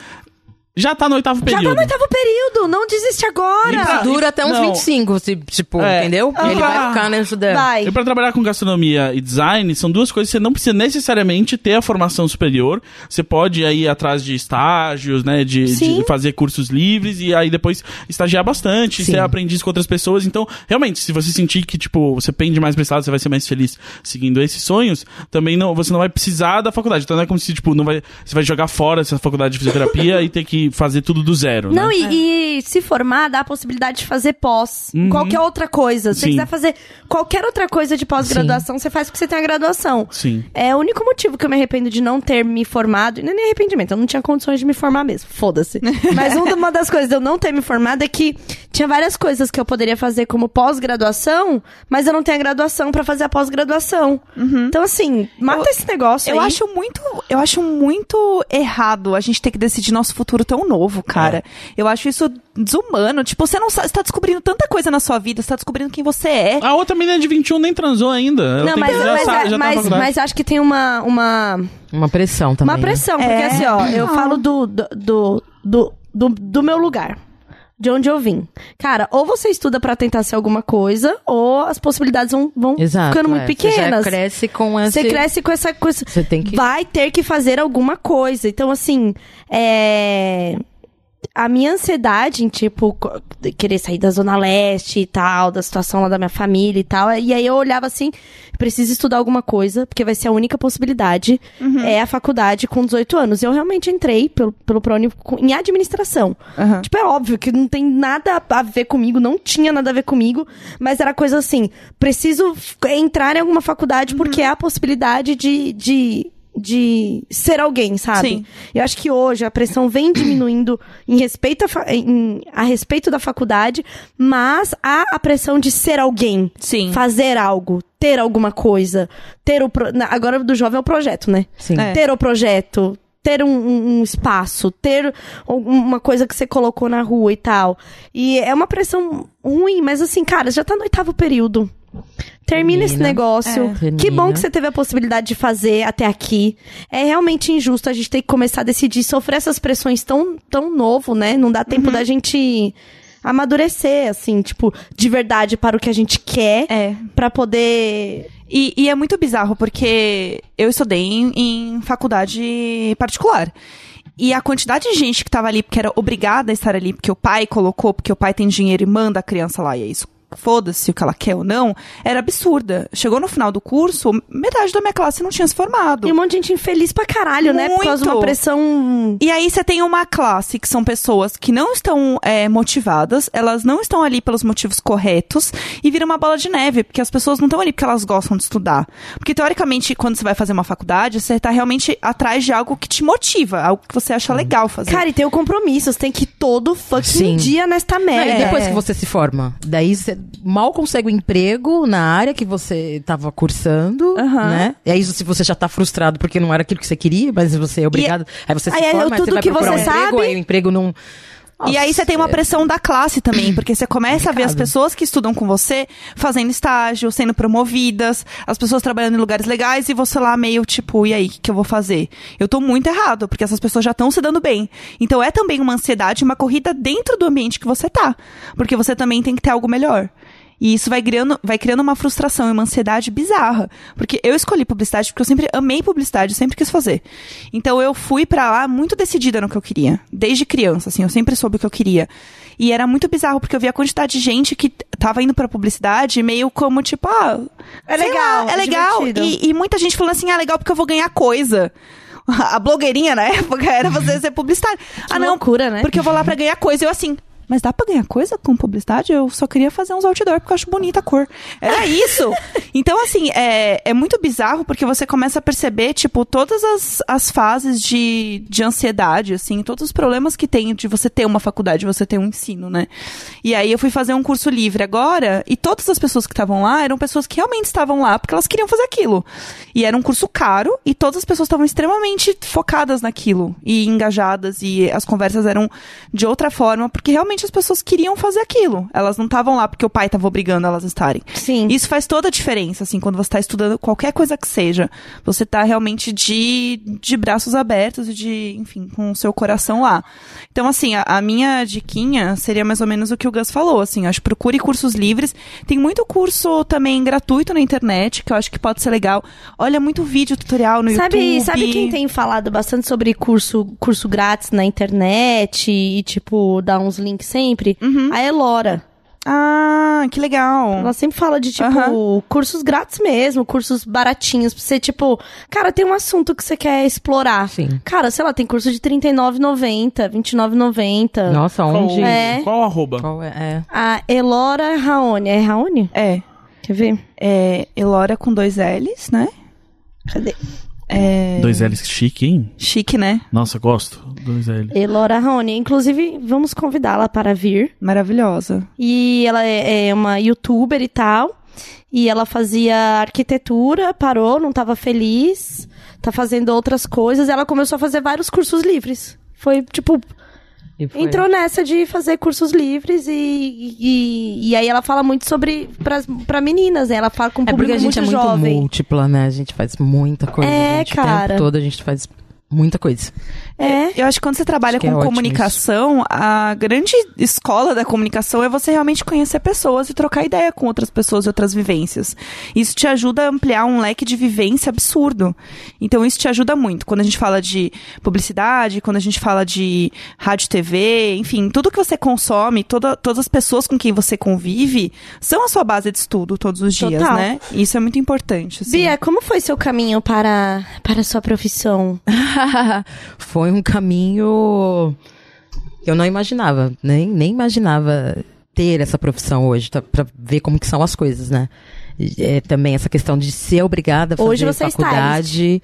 Já tá no oitavo Já período. tá no oitavo período, não desiste agora. E pra- Dura até uns Não. 25, se- tipo, É. entendeu? Aham. Ele vai ficar né, ajudando. Vai. E pra trabalhar com gastronomia e design, são duas coisas que você não precisa necessariamente ter a formação superior. Você pode ir aí atrás de estágios, né? De, de fazer cursos livres e aí depois estagiar bastante, Sim. ser aprendiz com outras pessoas. Então, realmente, se você sentir que, tipo, você pende mais pra esse lado, você vai ser mais feliz seguindo esses sonhos, também não, você não vai precisar da faculdade. Então não é como se, tipo, não vai, você vai jogar fora essa faculdade de fisioterapia e ter que fazer tudo do zero. Não, né? e, e se formar dá a possibilidade de fazer pós. Qualquer outra coisa. Se você Sim. quiser fazer qualquer outra coisa de pós-graduação, você faz porque você tem a graduação. Sim. É o único motivo que eu me arrependo de não ter me formado. E não é nem arrependimento, eu não tinha condições de me formar mesmo. Foda-se. Mas um- uma das coisas de eu não ter me formado é que tinha várias coisas que eu poderia fazer como pós-graduação, mas eu não tenho a graduação pra fazer a pós-graduação. Então, assim, mata Eu- esse negócio Eu aí. acho muito, eu acho muito errado a gente ter que decidir nosso futuro tão novo, cara. Eu acho isso desumano. Tipo, você não sabe, você tá descobrindo tanta coisa na sua vida, você tá descobrindo quem você é. A outra menina de 21 nem transou ainda. Não, mas, mas, tá mas, mas acho que tem uma, uma, Uma pressão também. uma né? pressão, porque É. assim, ó, eu falo do, do, do, do, do meu lugar. De onde eu vim. Cara, ou você estuda pra tentar ser alguma coisa, ou as possibilidades vão, vão Exato. ficando muito é. pequenas. Você cresce com esse... Você cresce com essa coisa. Você tem que- Vai ter que fazer alguma coisa. Então, assim, é. A minha ansiedade em, tipo, querer sair da Zona Leste e tal, da situação lá da minha família e tal. E aí eu olhava assim, preciso estudar alguma coisa, porque vai ser a única possibilidade. É a faculdade com 18 anos. Eu realmente entrei pelo, pelo ProUni com- em administração. Aham. Tipo, é óbvio que não tem nada a ver comigo, não tinha nada a ver comigo, mas era coisa assim, preciso entrar em alguma faculdade porque é a possibilidade de, de, de ser alguém, sabe? Sim. Eu acho que hoje a pressão vem diminuindo em respeito a, em- a respeito da faculdade, mas há a pressão de ser alguém. Sim. Fazer algo, ter alguma coisa, ter o... pro- Agora do jovem é o projeto, né? Sim. É. ter o projeto, ter um, um- um espaço, ter um- uma coisa que você colocou na rua e tal. E é uma pressão ruim, mas assim, cara, já tá no oitavo período. Termina esse negócio. É. Que bom que você teve a possibilidade de fazer até aqui. É realmente injusto a gente ter que começar a decidir sofrer essas pressões tão, tão novo, né? Não dá tempo da gente amadurecer, assim, tipo, de verdade para o que a gente quer. É. Pra poder. E, e é muito bizarro, porque eu estudei em, em faculdade particular. E a quantidade de gente que tava ali porque era obrigada a estar ali, porque o pai colocou, porque o pai tem dinheiro e manda a criança lá, e é isso. Foda-se o que ela quer ou não, era absurda. Chegou no final do curso, metade da minha classe não tinha se formado. Tem um monte de gente infeliz pra caralho, né? Por causa de uma Muito. pressão. E aí você tem uma classe que são pessoas que não estão é, motivadas, elas não estão ali pelos motivos corretos e vira uma bola de neve, porque as pessoas não estão ali porque elas gostam de estudar. Porque teoricamente, quando você vai fazer uma faculdade, você tá realmente atrás de algo que te motiva, algo que você acha legal fazer. Cara, e tem o compromisso. Você tem que ir todo fucking Sim. dia nesta Não, merda. e depois que você se forma, daí você mal consegue um emprego na área que você estava cursando, Aham. né? E aí se você já tá frustrado porque não era aquilo que você queria, mas você é obrigado, aí você se Aí é forma, aí tudo você vai que você um emprego, sabe. aí o emprego não... E aí você tem uma pressão da classe também, porque você começa a ver as pessoas que estudam com você fazendo estágio, sendo promovidas, as pessoas trabalhando em lugares legais e você lá meio tipo, e aí, o que, que eu vou fazer? Eu tô muito errado, porque essas pessoas já estão se dando bem. Então é também uma ansiedade, uma corrida dentro do ambiente que você tá, porque você também tem que ter algo melhor. E isso vai criando, vai criando uma frustração e uma ansiedade bizarra. Porque eu escolhi publicidade porque eu sempre amei publicidade, sempre quis fazer. Então eu fui pra lá muito decidida no que eu queria. Desde criança, assim, eu sempre soube o que eu queria. E era muito bizarro, porque eu via a quantidade de gente que tava indo pra publicidade meio como, tipo, ah. É legal, lá, é é legal. E, e muita gente falando assim, ah, legal porque eu vou ganhar coisa. A blogueirinha na época era você ser publicitário. ah, não, loucura, né? porque eu vou lá pra ganhar coisa. Eu assim, mas dá pra ganhar coisa com publicidade? Eu só queria fazer uns outdoor porque eu acho bonita a cor. Era isso. então, assim, é, é muito bizarro porque você começa a perceber, tipo, todas as, as fases de, de ansiedade, assim, todos os problemas que tem de você ter uma faculdade, de você ter um ensino, né? E aí eu fui fazer um curso livre agora e todas as pessoas que estavam lá eram pessoas que realmente estavam lá porque elas queriam fazer aquilo. E era um curso caro e todas as pessoas estavam extremamente focadas naquilo e engajadas e as conversas eram de outra forma porque realmente realmente as pessoas queriam fazer aquilo. Elas não estavam lá porque o pai estava obrigando elas a estarem. Sim. Isso faz toda a diferença, assim, quando você está estudando qualquer coisa que seja. Você tá realmente de, de braços abertos e de, enfim, com o seu coração lá. Então, assim, a, a minha diquinha seria mais ou menos o que o Gus falou, assim, acho procure cursos livres. Tem muito curso também gratuito na internet, que eu acho que pode ser legal. Olha muito vídeo tutorial no Sabe, YouTube. sabe quem tem falado bastante sobre curso, curso grátis na internet e, tipo, dá uns links sempre? Uhum. A Elora. Ah, que legal. Ela sempre fala de, tipo, Aham. cursos grátis mesmo, cursos baratinhos, pra você, tipo, cara, tem um assunto que você quer explorar. Sim. Cara, sei lá, tem curso de R$39,90, R$29,90. Nossa, onde? É. Qual arroba? Qual é? é? A Elora Raoni. É Raoni? É. Quer ver? É Elora com dois L's, né? Cadê? É. Dois L's chique, hein? Chique, né? Nossa, gosto. Dois L's. Elora Raoni. Inclusive, vamos convidá-la para vir. Maravilhosa. E ela é, é uma youtuber e tal. E ela fazia arquitetura, parou, não tava feliz, tá fazendo outras coisas. Ela começou a fazer vários cursos livres. Foi, tipo, foi- entrou nessa de fazer cursos livres e, e, e aí ela fala muito sobre pras, pra meninas, né? Ela fala com um É porque público a gente muito é muito jovem. múltipla, né? A gente faz muita coisa. É, gente. O cara. tempo todo a gente faz muita coisa. É. Eu acho que quando você trabalha Acho com é comunicação, a grande escola da comunicação é você realmente conhecer pessoas e trocar ideia com outras pessoas e outras vivências. Isso te ajuda a ampliar um leque de vivência absurdo. Então isso te ajuda muito. Quando a gente fala de publicidade, quando a gente fala de rádio, TV, enfim, tudo que você consome, toda, todas as pessoas com quem você convive, são a sua base de estudo todos os dias, Total. né? E isso é muito importante. assim. Bia, como foi seu caminho para, para a sua profissão? Foi um caminho que eu não imaginava, nem, nem imaginava ter essa profissão hoje, tá, pra ver como que são as coisas, né? É, também essa questão de ser obrigada a fazer Hoje você é faculdade.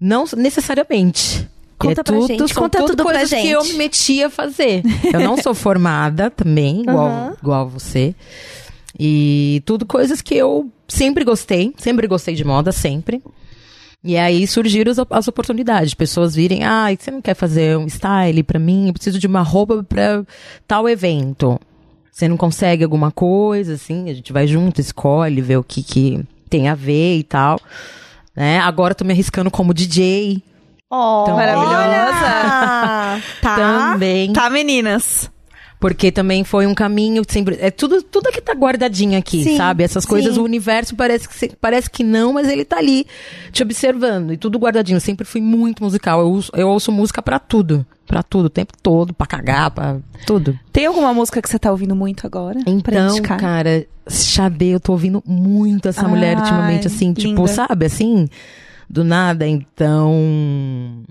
não necessariamente. Conta é pra tudo, gente, conta tudo tudo pra coisas gente. que eu me metia a fazer. Eu não sou formada também, igual, Aham. igual você. E tudo coisas que eu sempre gostei, sempre gostei de moda, sempre. E aí surgiram as, as oportunidades, pessoas virem, ah, você não quer fazer um style pra mim? Eu preciso de uma roupa pra tal evento. Você não consegue alguma coisa, assim, a gente vai junto, escolhe, vê o que, que tem a ver e tal. Né? Agora eu tô me arriscando como DJ Oh, Então, olha! tá. também. Tá, meninas? Porque também foi um caminho sempre. É tudo, tudo que tá guardadinho aqui, Sim, sabe? Essas coisas, sim. o universo parece que, parece que não, mas ele tá ali te observando. E tudo guardadinho. Eu sempre fui muito musical. Eu, ouço- eu ouço música pra tudo. Pra tudo, o tempo todo, pra cagar, pra tudo. Tem alguma música que você tá ouvindo muito agora? Então, cara, Xadê, eu tô ouvindo muito essa mulher ultimamente, assim, tipo, linda. sabe, assim, do nada. Então.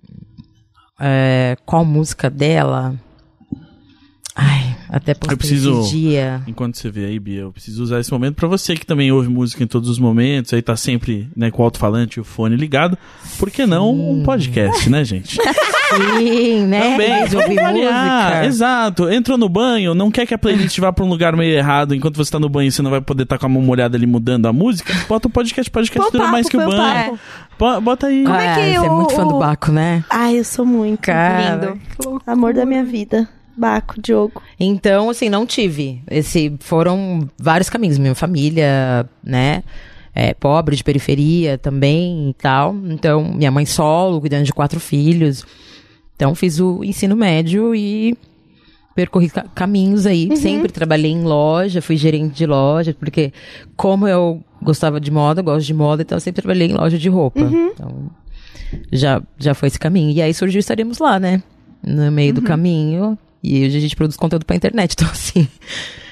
é, qual música dela? Até postei Eu preciso- esse dia. Enquanto você vê aí, Bia, eu preciso usar esse momento pra você que também ouve música em todos os momentos, aí tá sempre né, com o alto-falante e o fone ligado. Por que não um podcast, né, gente? Sim, né? Também, de ouvir música. Exato. Entrou no banho, não quer que a playlist vá pra um lugar meio errado, enquanto você tá no banho você não vai poder estar com a mão molhada ali mudando a música. Bota o podcast, podcast dura mais papo, que o banho. Bo- Bota aí. Como é que você é muito fã do Baco, né? Ai, eu sou muito. Cara, Lindo. Amor da minha vida. Baco, Diogo. Então, assim, não tive. Esse foram vários caminhos. Minha família, né? É, pobre, de periferia também e tal. Então, minha mãe solo, cuidando de quatro filhos. Então, fiz o ensino médio e percorri ca- caminhos aí. Sempre trabalhei em loja, fui gerente de loja, porque como eu gostava de moda, gosto de moda, então eu sempre trabalhei em loja de roupa. Então, já, já foi esse caminho. E aí surgiu Estaremos Lá, né? No meio do caminho. E hoje a gente produz conteúdo pra internet. Então, assim,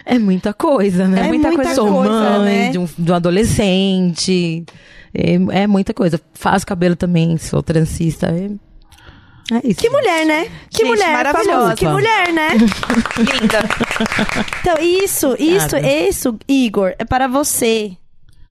é muita coisa, né? É muita coisa, Sou mãe né? de, um, de um adolescente. É, é muita coisa. Faço cabelo também, sou transista. É, é isso. Que mulher, né? Que Gente, mulher, maravilhosa. Que mulher, né? Linda. Então, isso, isso, isso, Igor, é para você.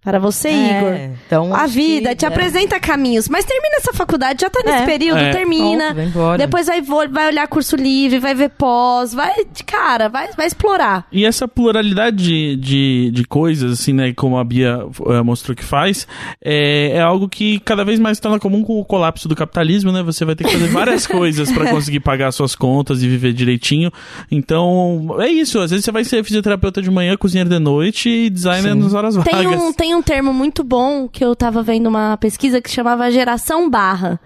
Para você, É, Igor. então, a vida que- te é. apresenta caminhos, mas termina essa faculdade, já tá nesse É. período, É. termina. Pronto. Depois vai, vai olhar curso livre, vai ver pós, vai, cara, vai, vai explorar. E essa pluralidade de, de, de coisas, assim, né, como a Bia eh, mostrou que faz, é, é algo que cada vez mais torna comum com o colapso do capitalismo, né? Você vai ter que fazer várias coisas pra conseguir pagar suas contas e viver direitinho. Então, é isso. Às vezes você vai ser fisioterapeuta de manhã, cozinheiro de noite e designer nas horas Tem vagas. um, tem um termo muito bom que eu tava vendo uma pesquisa que chamava geração barra.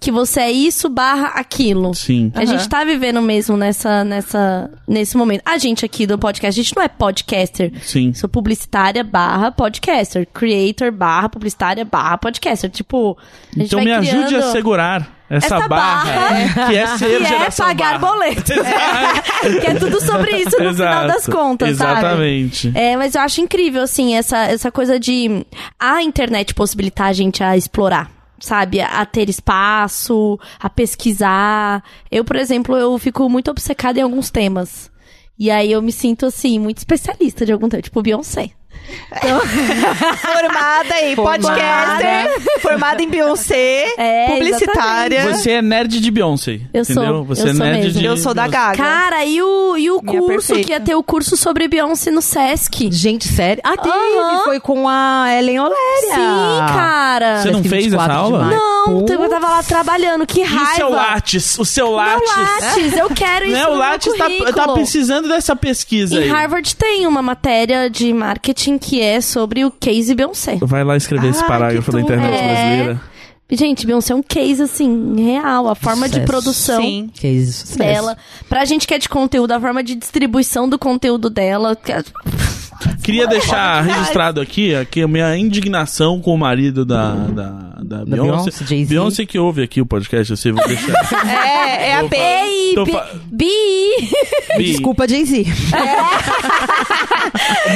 Que você é isso barra aquilo. Sim. A gente tá vivendo mesmo nessa, nessa, nesse momento. A gente aqui do podcast, a gente não é podcaster. Sim. Sou publicitária barra podcaster. Creator barra publicitária barra podcaster. Tipo, a gente Então vai me ajude a segurar essa, essa barra, barra, que é ser que é pagar barra. boleto. que é tudo sobre isso no final Exato. das contas, sabe? Exatamente. É, mas eu acho incrível, assim, essa, essa coisa de a internet possibilitar a gente a explorar. Sabe, a ter espaço, a pesquisar. Eu, por exemplo, eu fico muito obcecada em alguns temas. E aí eu me sinto, assim, muito especialista de algum tema, tipo Beyoncé. Formada em podcaster, formada em Beyoncé, É, publicitária. Você é nerd de Beyoncé. Eu sou, entendeu? Você eu é sou nerd mesmo. de Eu sou da. Gaga. Cara, e o, e o Minha curso, perfeita. que ia ter o curso sobre Beyoncé no Sesc? Gente, sério? Ah, teve! Aham. Foi com a Ellen Oléria. Sim, cara. Você não fez 24 essa aula? Não, eu tava lá trabalhando, que E o raiva. seu Lattes? O seu Meu Lattes? Lattes, eu quero isso Né? no O meu Lattes tá, tá precisando dessa pesquisa Em aí. Harvard tem uma matéria de marketing que é sobre o case Beyoncé. Vai lá escrever esse Ah, parágrafo que da internet tudo. brasileira. Gente, Beyoncé é um case, assim, real. A forma de Sucesso. produção Sim. Que isso, dela. Pra gente que é de conteúdo, a forma de distribuição do conteúdo dela. Que Queria deixar registrado aqui, aqui a minha indignação com o marido da, da, da, Beyoncé. Beyoncé. Beyoncé que ouve aqui o podcast, eu sei, vou deixar. É, é a B. Ei, Tô Bi! fa- Bi! Bi, Desculpa, Jay-Z.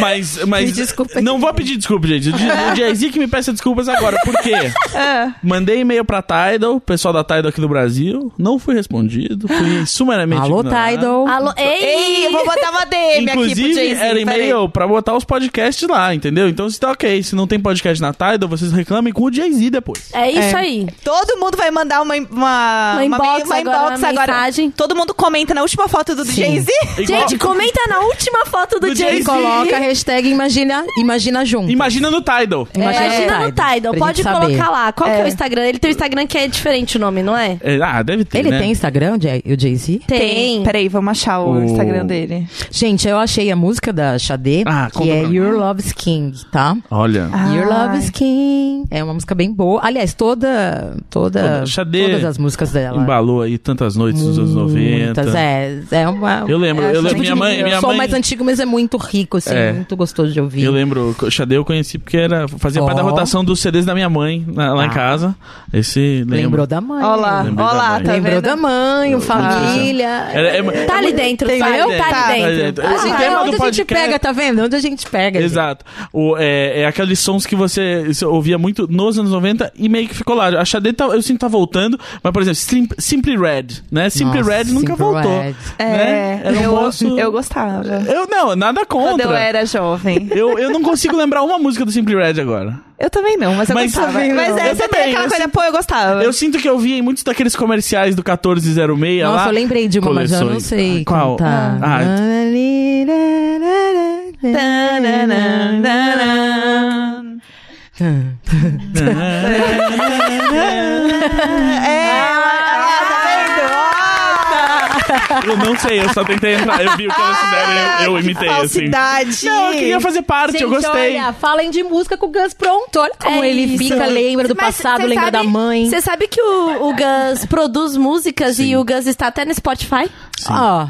Mas, mas Me desculpa. não vou pedir desculpa, gente. O Jay-Z que me peça desculpas agora. Por quê? Ah. Mandei e-mail pra Tidal, pessoal da Tidal aqui do Brasil. Não fui respondido. Fui sumariamente Alô, ignorado. Tidal. Alô, ei! Ei, eu vou botar uma DM aqui pro Inclusive, Jay-Z. era peraí. e-mail pra botar os podcasts lá, entendeu? Então, se tá ok. Se não tem podcast na Tidal, vocês reclamem com o Jay-Z depois. É isso É. aí. Todo mundo vai mandar uma, uma, Uma inbox uma agora, inbox uma agora. mensagem. Todo mundo comenta na última foto do Jay-Z. Gente, comenta na última foto do, Do Jay-Z. Coloca a hashtag imagina, imagina junto. Imagina no Tidal. Imagina, Imagina no Tidal, pode saber. colocar lá. Qual que é o É. Instagram? Ele tem o Instagram que é diferente o nome, não é? É, ah, deve ter, Ele né? tem Instagram, o Jay- o Jay-Z? Tem. Peraí, vamos achar o O- Instagram dele. Gente, eu achei a música da Xadê, Ah, que conta é pra mim. Your Love's King, tá? Olha. Ah. Your Love is King. É uma música bem boa. Aliás, toda. toda Toda. Xadê todas as músicas dela. Embalou aí tantas noites dos anos 90. Muitas, é. É uma. Eu lembro, é, eu lembro, tipo minha de- mãe- minha som mãe- mais antigo, mas é muito rico, assim, É. muito gostoso de ouvir. Eu lembro, o Xadê eu conheci porque era, fazia parte da rotação dos CDs da minha mãe na- lá em Ah. casa. Esse lembro. Lembrou da mãe. Olha lá, Lembrei olha da lá, mãe. tá Lembrou da mãe, o família. É- Tá ali dentro, Entendeu? sabe? Tá Tá. ali dentro. Esse Ah, tema onde do a gente pega, tá vendo? Onde a gente pega. gente. Exato. O, é, é aqueles sons que você, ouvia muito nos anos 90 e meio que ficou lá. A Xadê tá, eu sinto que tá voltando, mas, por exemplo, Sim- Simply Red, né? Simply Nossa, Red nunca Simply voltou. Red. É, né? Era um eu, moço- eu gostava. Eu não, nada Quando eu contra. era jovem. Eu, eu não consigo lembrar uma música do Simply Red agora. Eu também não, mas eu Mas gostava. também não. Mas é, Eu você também, tem aquela eu coisa, sinto- pô, eu gostava. Eu sinto que eu vi em muitos daqueles comerciais do 1406 Nossa, lá. eu lembrei de uma, mas eu não Coleções. sei Qual? cantar. Ah, É, ah, tá vendo? Eu não sei, eu só tentei entrar. Eu vi o que elas fizeram e eu, eu imitei, assim. Falsidade. Não, eu queria fazer parte, Gente, eu gostei. olha, falem de música com o Gus pronto. Olha como É ele isso. fica, lembra do Mas passado, lembra sabe- da mãe. Você sabe que o, o Gus produz músicas e o Gus está até no Spotify? Ó,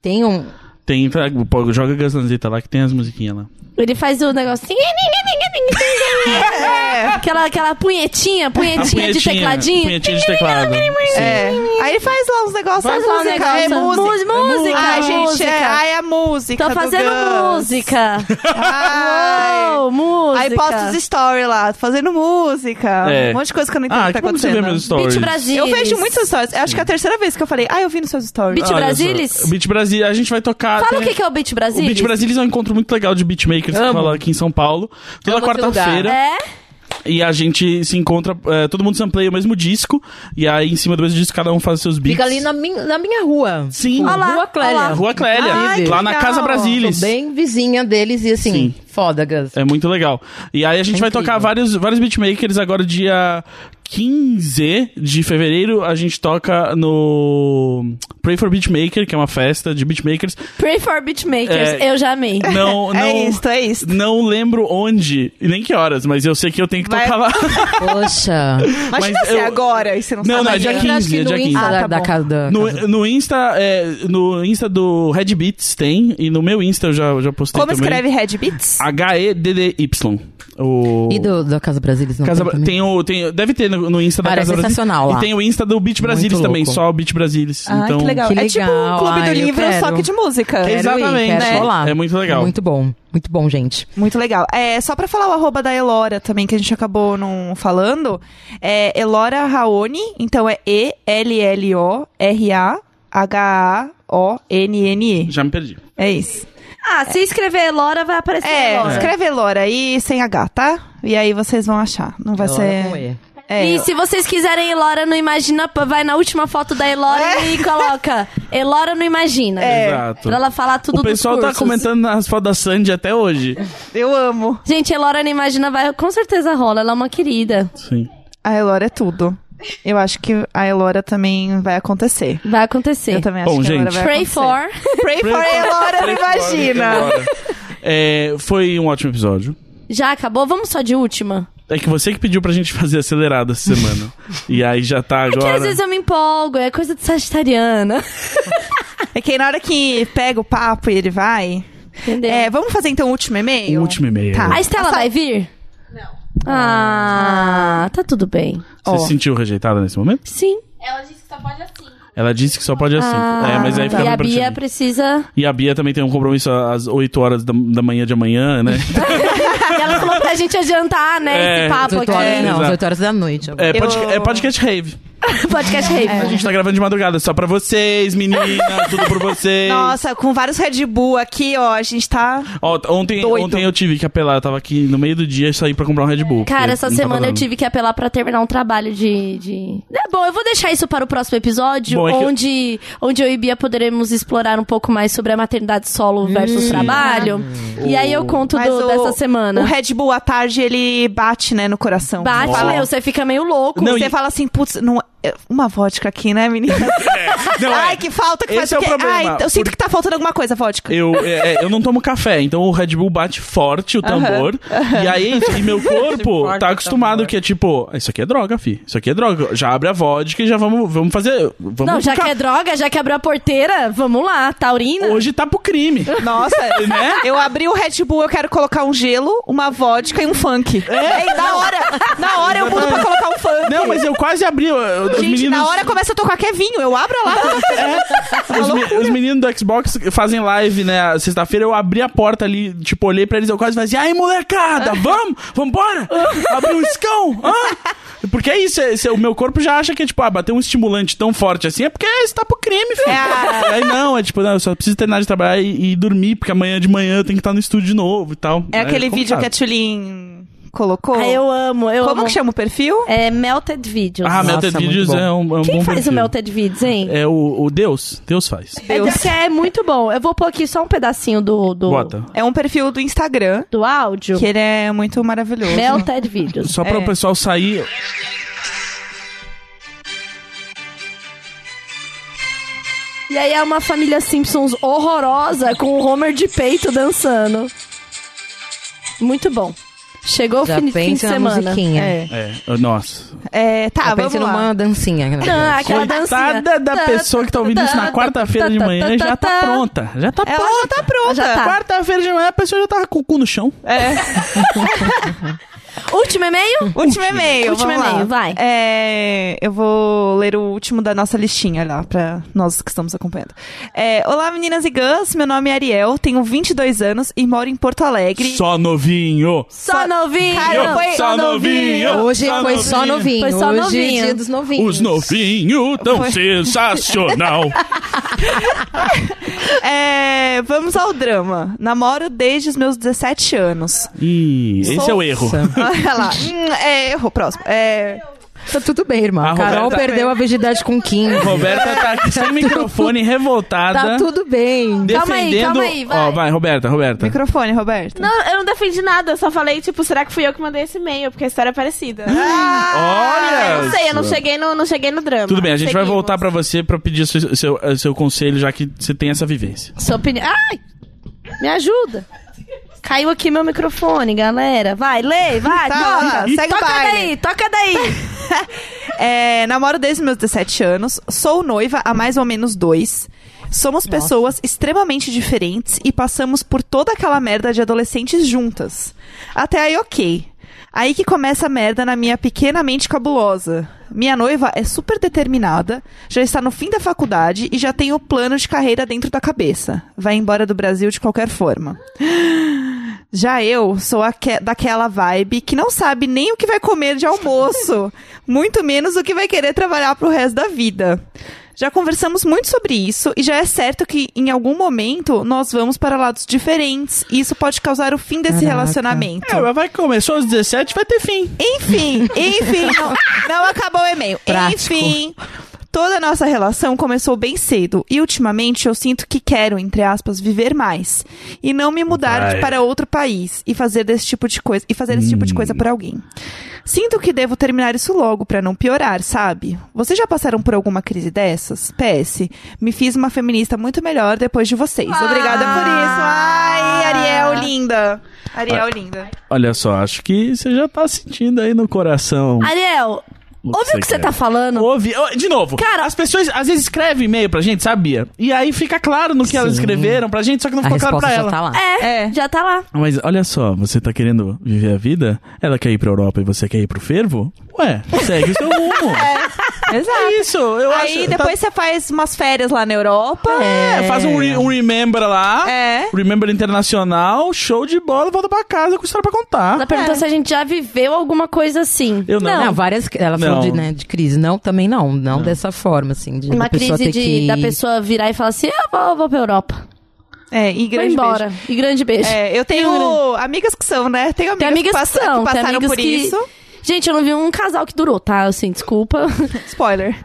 tem um... Tem, pô, joga Gaslanzita lá que tem as musiquinhas lá. Ele faz o negocinho. aquela, aquela punhetinha, punhetinha, A de tecladinho. Punhetinha de teclado. Sim. É. Aí faz lá uns negócios. Faz é lá um música, negócio. é música. Música, música, Ai, gente, é, ai, a música. Tô do fazendo música. Ai. Uou, música. Aí posta os stories lá, fazendo música. É. Um monte de coisa que eu não entendo Ah, que tá que como você vê acontecendo. meus stories? Beat Brasil. Eu vejo muitos stories. Acho que é a terceira vez que eu falei, ah, eu vi nos seus stories. Beat Olha Brasilis? Beat Brasil, a gente vai tocar. Fala tem- o que, que é o Beat Brasil. O Beat Brasilis é um encontro muito legal de beatmakers que Amo. rola aqui em São Paulo. Toda quarta-feira. É? E a gente se encontra, é, todo mundo sampleia o mesmo disco. E aí, em cima do mesmo disco, cada um faz seus beats. Fica ali na minha, na minha rua. Sim. Olha lá, Rua Clélia. olha lá. Rua Clélia, Ai, que lá na legal. Casa Brasilis. Sou bem vizinha deles e assim, Sim. Foda, Gus. É muito legal. E aí a gente É vai incrível. tocar vários, vários beatmakers agora dia 15 de fevereiro. A gente toca no Pray for Beatmaker, que é uma festa de beatmakers. Pray for Beatmakers. É. Eu já amei. Não, não, É isso, é isso. não lembro onde e nem que horas, mas eu sei que eu tenho que Vai- tocar lá. Poxa. Imagina Mas ser eu- agora e você não, Não, sabe. não, é dia é. 15, acho que é no dia 15. Insta Ah, tá da casa da No, casa- no Insta, é, no Insta do Red Beats tem, e no meu Insta eu já, já postei Como também. escreve Red Beats? H-E-D-D-Y. O... E do, da Casa Brasilis não Casa, tem também? tem o, tem, deve ter no, no Insta da é Casa Brasilis. sensacional lá. E tem o Insta do Beat Brasilis Muito também, louco. só o Beat Brasilis. Ah, então, que legal. Que É tipo um legal. clube do Ai, eu livro, só quero. que de música. Quero ir, Exatamente. quero né? É muito legal. Muito bom. Muito bom, gente. Muito legal. É, só pra falar o arroba da Elora também, que a gente acabou não falando. É Elora Raoni, então é E-L-L-O-R-A-H-A-O-N-N-E. Já me perdi. É isso. Ah, se escrever Elora, vai aparecer É, Elora. escreve Elora aí sem H, tá? E aí vocês vão achar. Não vai Elora com ser. E. É, E se vocês quiserem Elora não imagina, pô, vai na última foto da Elora e coloca Elora não imagina. Exato. Pra ela falar tudo o pessoal dos tá cursos. comentando nas fotos da Sandy até hoje. eu amo. Gente, Elora não imagina, vai, com certeza rola. Ela é uma querida. Sim. A Elora é tudo. Eu acho que a Elora também vai acontecer. Vai acontecer. Eu também acho Bom, que a Elora gente. vai Pray acontecer. for. Pray for Elora, não imagina. É, foi um ótimo episódio. Já acabou? Vamos só de última? É que você que pediu pra gente fazer acelerado essa semana. e aí já tá Porque agora. às vezes eu me empolgo, é coisa de sagitariana. É que aí na hora que pega o papo e ele vai. Entendeu? É, vamos fazer então o último e-mail? O último e-mail. Tá. A Estela vai vir? Não. Ah, tá tudo bem. Você se sentiu rejeitada nesse momento? Sim. Ela disse que só pode assim. Ela disse que só pode assim. é, mas aí e ficava a pra Bia precisa. E a Bia também tem um compromisso às 8 horas da, da manhã de amanhã, né? e ela falou pra gente adiantar, né? É, esse papo 18 aqui. horas, não, exato. 18 horas da noite. agora. É, pod- Eu- é podcast rave. Podcast rave. A gente tá gravando de madrugada só pra vocês, meninas, tudo por vocês. Nossa, com vários Red Bull aqui, ó, a gente tá. Ó, ontem, Doido. ontem eu tive que apelar, eu tava aqui no meio do dia e saí pra comprar um Red Bull. Cara, essa semana eu tive que apelar pra terminar um trabalho de, de. É bom, eu vou deixar isso para o próximo episódio, Bom, é onde, onde eu e Bia poderemos explorar um pouco mais sobre a maternidade solo versus trabalho. E aí eu conto do- o- dessa semana. O Red Bull à tarde, ele bate, né, no coração. Bate, meu, você fica meio louco. Não, Você e- fala assim, putz, não, é- uma vodka aqui, né, menina? Não, Ai, é. que falta que Esse faz é o quê? problema, Ai, eu sinto por- que tá faltando alguma coisa, vodka. Eu, é, é, eu não tomo café, então o Red Bull bate forte o tambor. E aí, e meu corpo tá acostumado que é tipo, isso aqui é droga, fi. Isso aqui é droga. Já abre a vodka e já vamos, vamos fazer. Vamos Não, já ficar- que é droga, já que abriu a porteira, vamos lá, taurina. Hoje tá pro crime. Nossa, Né? eu abri o Red Bull, eu quero colocar um gelo, uma vodka e um funk. É, na hora, na hora eu mudo pra colocar um funk. Não, mas eu quase abri. Os Gente, meninos, na hora começa a tocar que é vinho, eu abro lá. os, me- os meninos do Xbox fazem live, né? Sexta-feira eu abri a porta ali, tipo, olhei pra eles, eu quase falei assim, ai, molecada, vamos? Vambora? Abrir um escão? Hã? Porque é isso, é- é- o meu corpo já acha que, tipo, ah, bater um estimulante tão forte assim é porque você tá pro crime, filho. É Aí não, é tipo, não, eu só preciso terminar de trabalhar e, e dormir, porque amanhã de manhã eu tenho que estar no estúdio de novo e tal. É aquele vídeo que a. Tulin colocou. Ah, eu amo, eu Como amo. que chama o perfil? É Melted Videos. Ah, Melted muito Videos é um, é um Quem bom faz perfil. o Melted Videos, hein? É o, o Deus. Deus faz. É, Deus. que é muito bom. Eu vou pôr aqui só um pedacinho do, do, Bota. É um perfil do Instagram, do áudio. que ele é muito maravilhoso. Melted Videos. Só para É. o pessoal sair. E aí é uma família Simpsons horrorosa com o Homer de peito dançando. Muito bom. Chegou o fim, fim de semana. musiquinha. É. É, nossa. É, tá, Já vamos lá. numa dancinha. né? Ah, aquela dancinha. Coitada da pessoa que tá ouvindo isso na quarta-feira de manhã já tá pronta. Já tá Ela pronta. já tá pronta. Tá. Quarta-feira de manhã a pessoa já tá com o cu no chão. É. Último e-mail? Último e-mail. Último e-mail, vai. É, eu vou ler o último da nossa listinha lá, pra nós que estamos acompanhando. É, Olá, meninas e gãs. Meu nome é Ariel, tenho 22 anos e moro em Porto Alegre. Só novinho. Só novinho. Cara, foi- Só novinho. Hoje Só foi só novinho. Foi só Hoje é novinho. dia dos novinhos. Os novinhos tão Foi. sensacional. É, vamos ao drama. Namoro desde os meus 17 anos. Ih, esse Sou- é o erro. Olha lá. Hum, é, errou. Próximo. É, Tá tudo bem, irmã. A Carol Roberta- perdeu a virgindade com 15. Roberta tá aqui sem microfone, revoltada. Tá tudo bem. Calma aí, defendendo. calma aí, vai. Ó, vai, Roberta, Roberta. microfone, Roberto. Não, eu não defendi nada, eu só falei, tipo, será que fui eu que mandei esse e-mail? Porque a história é parecida. Olha! eu não sei, eu não cheguei no, não cheguei no drama. Tudo bem, a gente vai Seguimos. voltar pra você pra pedir seu, seu, seu conselho, já que você tem essa vivência. Sua opinião. Ai! Me ajuda. Caiu aqui meu microfone, galera. Vai, lê, vai, Tá, toca. toca daí, toca daí. É, namoro desde meus 17 anos, sou noiva há mais ou menos dois. Somos pessoas extremamente diferentes e passamos por toda aquela merda de adolescentes juntas. Até aí, ok. Aí que começa a merda na minha pequena mente cabulosa. Minha noiva é super determinada, já está no fim da faculdade e já tem o plano de carreira dentro da cabeça. Vai embora do Brasil de qualquer forma. Já eu sou aque- daquela vibe que não sabe nem o que vai comer de almoço, muito menos o que vai querer trabalhar pro resto da vida. Já conversamos muito sobre isso e já é certo que em algum momento nós vamos para lados diferentes e isso pode causar o fim desse Caraca. relacionamento. É, mas vai começar aos 17, vai ter fim. Enfim, enfim, não, não acabou o e-mail. Prático. Enfim, toda a nossa relação começou bem cedo e ultimamente eu sinto que quero, entre aspas, viver mais e não me mudar para outro país e fazer desse tipo de coisa e fazer esse tipo de coisa por alguém. Sinto que devo terminar isso logo pra não piorar, sabe? Vocês já passaram por alguma crise dessas? PS, me fiz uma feminista muito melhor depois de vocês. Obrigada por isso. Ai, Ariel linda. Ariel linda. Olha só, acho que você já tá sentindo aí no coração. Ariel, ouviu o que você tá falando? Ouve, de novo. Cara- as pessoas às vezes escrevem e-mail pra gente, sabia? E aí fica claro no que elas Sim. escreveram pra gente, só que não A ficou claro pra já ela. tá lá. É, É. já tá lá. Mas olha só, você tá querendo viver a vida? Ela quer ir pra Europa e você quer ir pro fervo? Ué, segue o seu rumo. Exato. É isso, eu Aí acho. depois você faz umas férias lá na Europa. tá- É, faz um, re- um remember lá. É. Remember internacional, show de bola, volta pra casa com história pra contar. Ela perguntou É. se a gente já viveu alguma coisa assim. Eu não. Não, várias. Ela Não. falou de, né, de crise. Não, também não. Não, dessa forma, assim. De, Uma crise ter de, que... da pessoa virar e falar assim: eu vou, eu vou pra Europa. É, e Vou grande embora. beijo. E grande beijo. É, eu tenho Tenho amigas que são, né? Tenho amigas, Tem amigas que, que são, que tem passaram amigas por que- isso. Gente, eu não vi um casal que durou, tá? Assim, desculpa. Spoiler.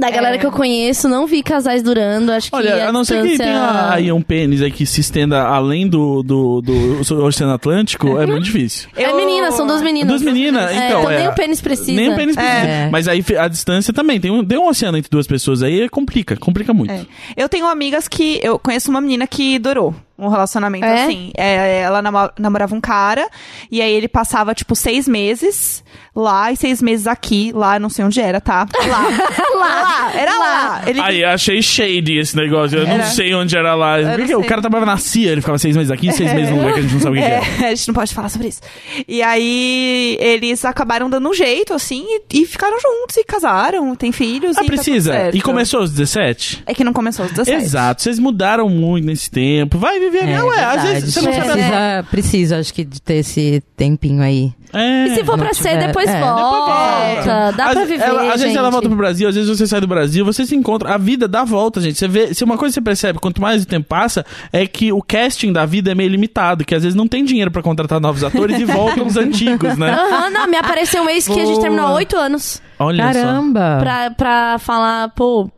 Da galera É. que eu conheço, não vi casais durando. Acho que Olha, a a não ser que distância- tenha aí um pênis aí que se estenda além do, do, do Oceano Atlântico, é muito difícil. É Eu- menina, são duas meninas. Duas meninas, É, então. é, nem o pênis precisa. Nem o pênis precisa. É. Mas aí a distância também. Tem um, tem um oceano entre duas pessoas aí, complica, complica muito. É. Eu tenho amigas que. Eu conheço uma menina que durou um relacionamento É? assim. É, ela namo- namorava um cara, e aí ele passava, tipo, seis meses lá e seis meses aqui. Lá, não sei onde era, tá? Lá. lá. lá. Era lá. Ele Aí achei shady esse negócio. Eu não Era. sei onde era lá. não o cara trabalhava na CIA, ele ficava seis meses aqui, seis meses num lugar que a gente não sabe o que, que é. É, a gente não pode falar sobre isso. E aí, eles acabaram dando um jeito, assim, e, e ficaram juntos, e casaram, tem filhos, Ah, e tá tudo precisa. certo. e começou aos 17? É que não começou aos 17. Exato, vocês mudaram muito nesse tempo. Vai viver. É, Ué, às vezes você não É. sabe. precisa, precisa, acho que, de ter esse tempinho aí. É. E se for não pra ser, depois é. volta. volta. Dá Às- pra viver. ela- às vezes ela volta pro Brasil, às vezes você sai do Brasil, você se encontra. A vida dá volta, gente. Você vê. Se uma coisa você percebe, quanto mais o tempo passa, é que o casting da vida é meio limitado, que às vezes não tem dinheiro pra contratar novos atores e voltam os antigos, né? Aham, não, me apareceu um ex que a gente Boa. terminou há oito anos. Olha Caramba! Pra, pra falar, pô,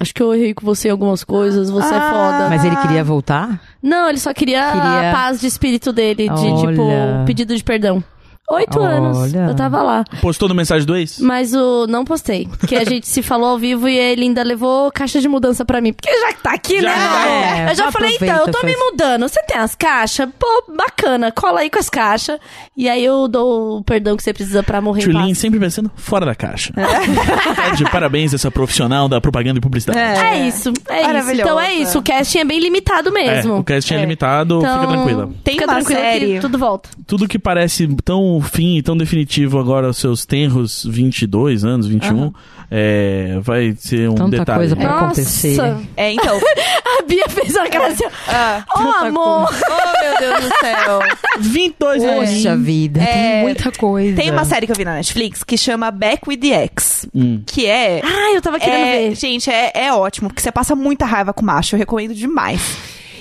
acho que eu errei com você em algumas coisas, você é Ah. foda. Mas ele queria voltar? Não, ele só queria, Queria- a paz de espírito dele, de Olha. tipo, pedido de perdão. Oito anos. Olha. Eu tava lá. Postou no mensagem do ex? Mas o. Não postei. Porque a gente se falou ao vivo e ele ainda levou caixa de mudança pra mim. Porque já que tá aqui, Já né? tá. É, eu já falei, então, eu tô me mudando. Você tem as caixas? Pô, bacana. Cola aí com as caixas. E aí eu dou o perdão que você precisa pra morrer em Tulin paz. sempre pensando fora da caixa. Pede parabéns essa profissional da propaganda e publicidade. É isso, é isso. Maravilhoso. Então é isso. O casting é bem limitado É, mesmo. o casting é, É. limitado, Então, fica tranquila. Tem fica uma tranquila que série- tudo volta. Tudo que parece tão tão fim e tão definitivo agora aos seus tenros 22 anos, 21, é, vai ser um Tanta detalhe. coisa pra Nossa. acontecer. É, então. A Bia fez uma cara assim, ah, Ô, Tanta amor! oh, meu Deus do céu. 22 anos. Poxa vida, É, tem muita coisa. Tem uma série que eu vi na Netflix que chama Back with the Ex. Hum. Que é. Ai, eu tava querendo é, ver. Gente, é, é ótimo, porque você passa muita raiva com macho. Eu recomendo demais.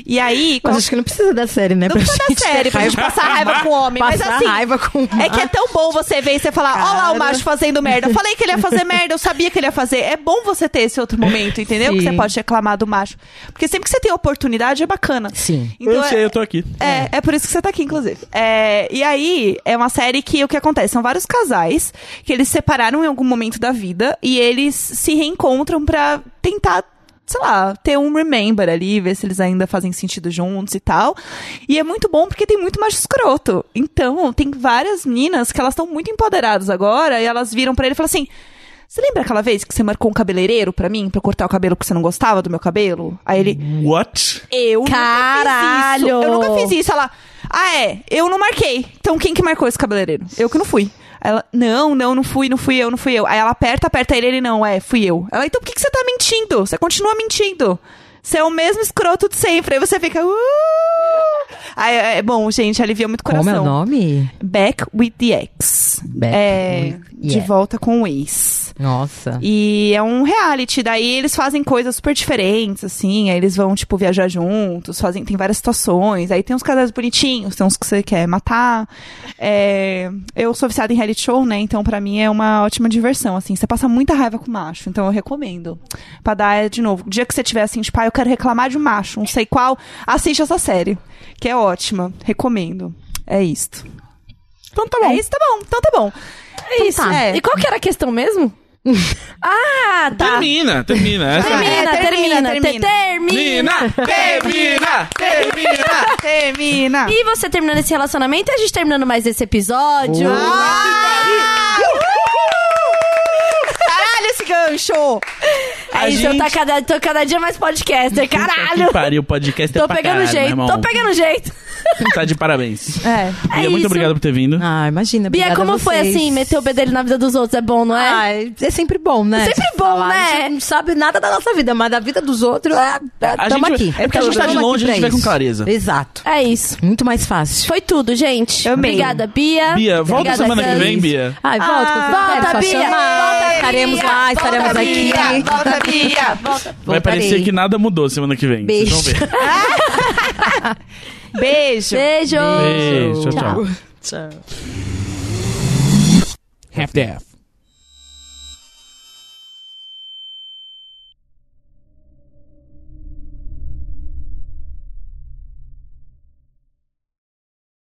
E aí. Mas acho que não precisa da série, né? Não pra precisa da gente série ter pra gente passar raiva com o homem. mas Passar assim. raiva com É que é tão bom você ver e você falar, ó lá o macho fazendo merda. Eu falei que ele ia fazer merda, eu sabia que ele ia fazer. É bom você ter esse outro momento, entendeu? Que Sim. você pode reclamar do macho. Porque sempre que você tem oportunidade, é bacana. Sim. Então, eu sei, é- eu tô aqui. é, é por isso que você tá aqui, inclusive. É, e aí, é uma série que o que acontece? São vários casais que eles se separaram em algum momento da vida e eles se reencontram pra tentar, sei lá, ter um remember ali, ver se eles ainda fazem sentido juntos e tal. E é muito bom porque tem muito macho escroto. Então, tem várias meninas que elas estão muito empoderadas agora e elas viram pra ele e falam assim. Você lembra aquela vez que você marcou um cabeleireiro pra mim, pra eu cortar o cabelo que você não gostava do meu cabelo? Aí ele, What? eu Caralho! nunca fiz isso. Eu nunca fiz isso. Ela, ah, é, eu não marquei. Então quem que marcou esse cabeleireiro? Eu que não fui. Ela, não, não, não fui, não fui eu, não fui eu. Aí ela aperta, aperta ele, ele não, é, fui eu. Ela, então por que, que você tá mentindo? Você continua mentindo. Você é o mesmo escroto de sempre. Aí você fica. Uh! Aí, é bom, gente, alivia muito o coração. Como é o nome? Back with the ex. Back é, with the de ex. volta com o ex. Nossa. E é um reality, daí eles fazem coisas super diferentes, assim, aí eles vão, tipo, viajar juntos, fazem, tem várias situações, aí tem uns casais bonitinhos, tem uns que você quer matar. É, eu sou viciada em reality show, né, então pra mim é uma ótima diversão, assim, você passa muita raiva com macho, então eu recomendo. Pra dar, de novo, o dia que você tiver assim, tipo, ah, eu quero reclamar de um macho, não sei qual, assiste essa série, que é ótima, recomendo. É isto. Então tá bom. É isso, tá bom, então tá bom. É isso. É. E qual que era a questão mesmo? ah, tá. Termina, termina. Essa Termina, É, termina, termina, te- termina. termina, termina. Termina! E você terminando esse relacionamento e a gente terminando mais esse episódio. Caralho, esse gancho! É A isso, eu gente- tá cada, tô cada dia mais podcaster, Que caralho. pariu, podcast é Tô pra pegando jeito, tô pegando jeito. Tá de parabéns. É. Bia, É muito isso. obrigado por ter vindo. Ah, imagina. Bia, como foi assim, meter o bedelho na vida dos outros? É bom, não é? Ai, é sempre bom, né? Sempre Tipo, bom, falar. né? A gente não sabe nada da nossa vida, mas da vida dos outros, é, é, tamo gente- aqui. é porque a gente tá de longe, a gente vê com clareza. Exato. É isso. Muito mais fácil. Foi tudo, gente. Eu. Obrigada, Bia. Bia, volta Obrigada, semana que vem, Bia. Ai, volta, Ah, que volta, é Bia, volta, Estaremos lá, estaremos aqui. Volta, Bia! Volta. Vai parecer que nada mudou semana que vem. Vocês vão Beijo. ver. Beijo! Beijo. Beijo, tchau, tchau. Tchau. Half-Death.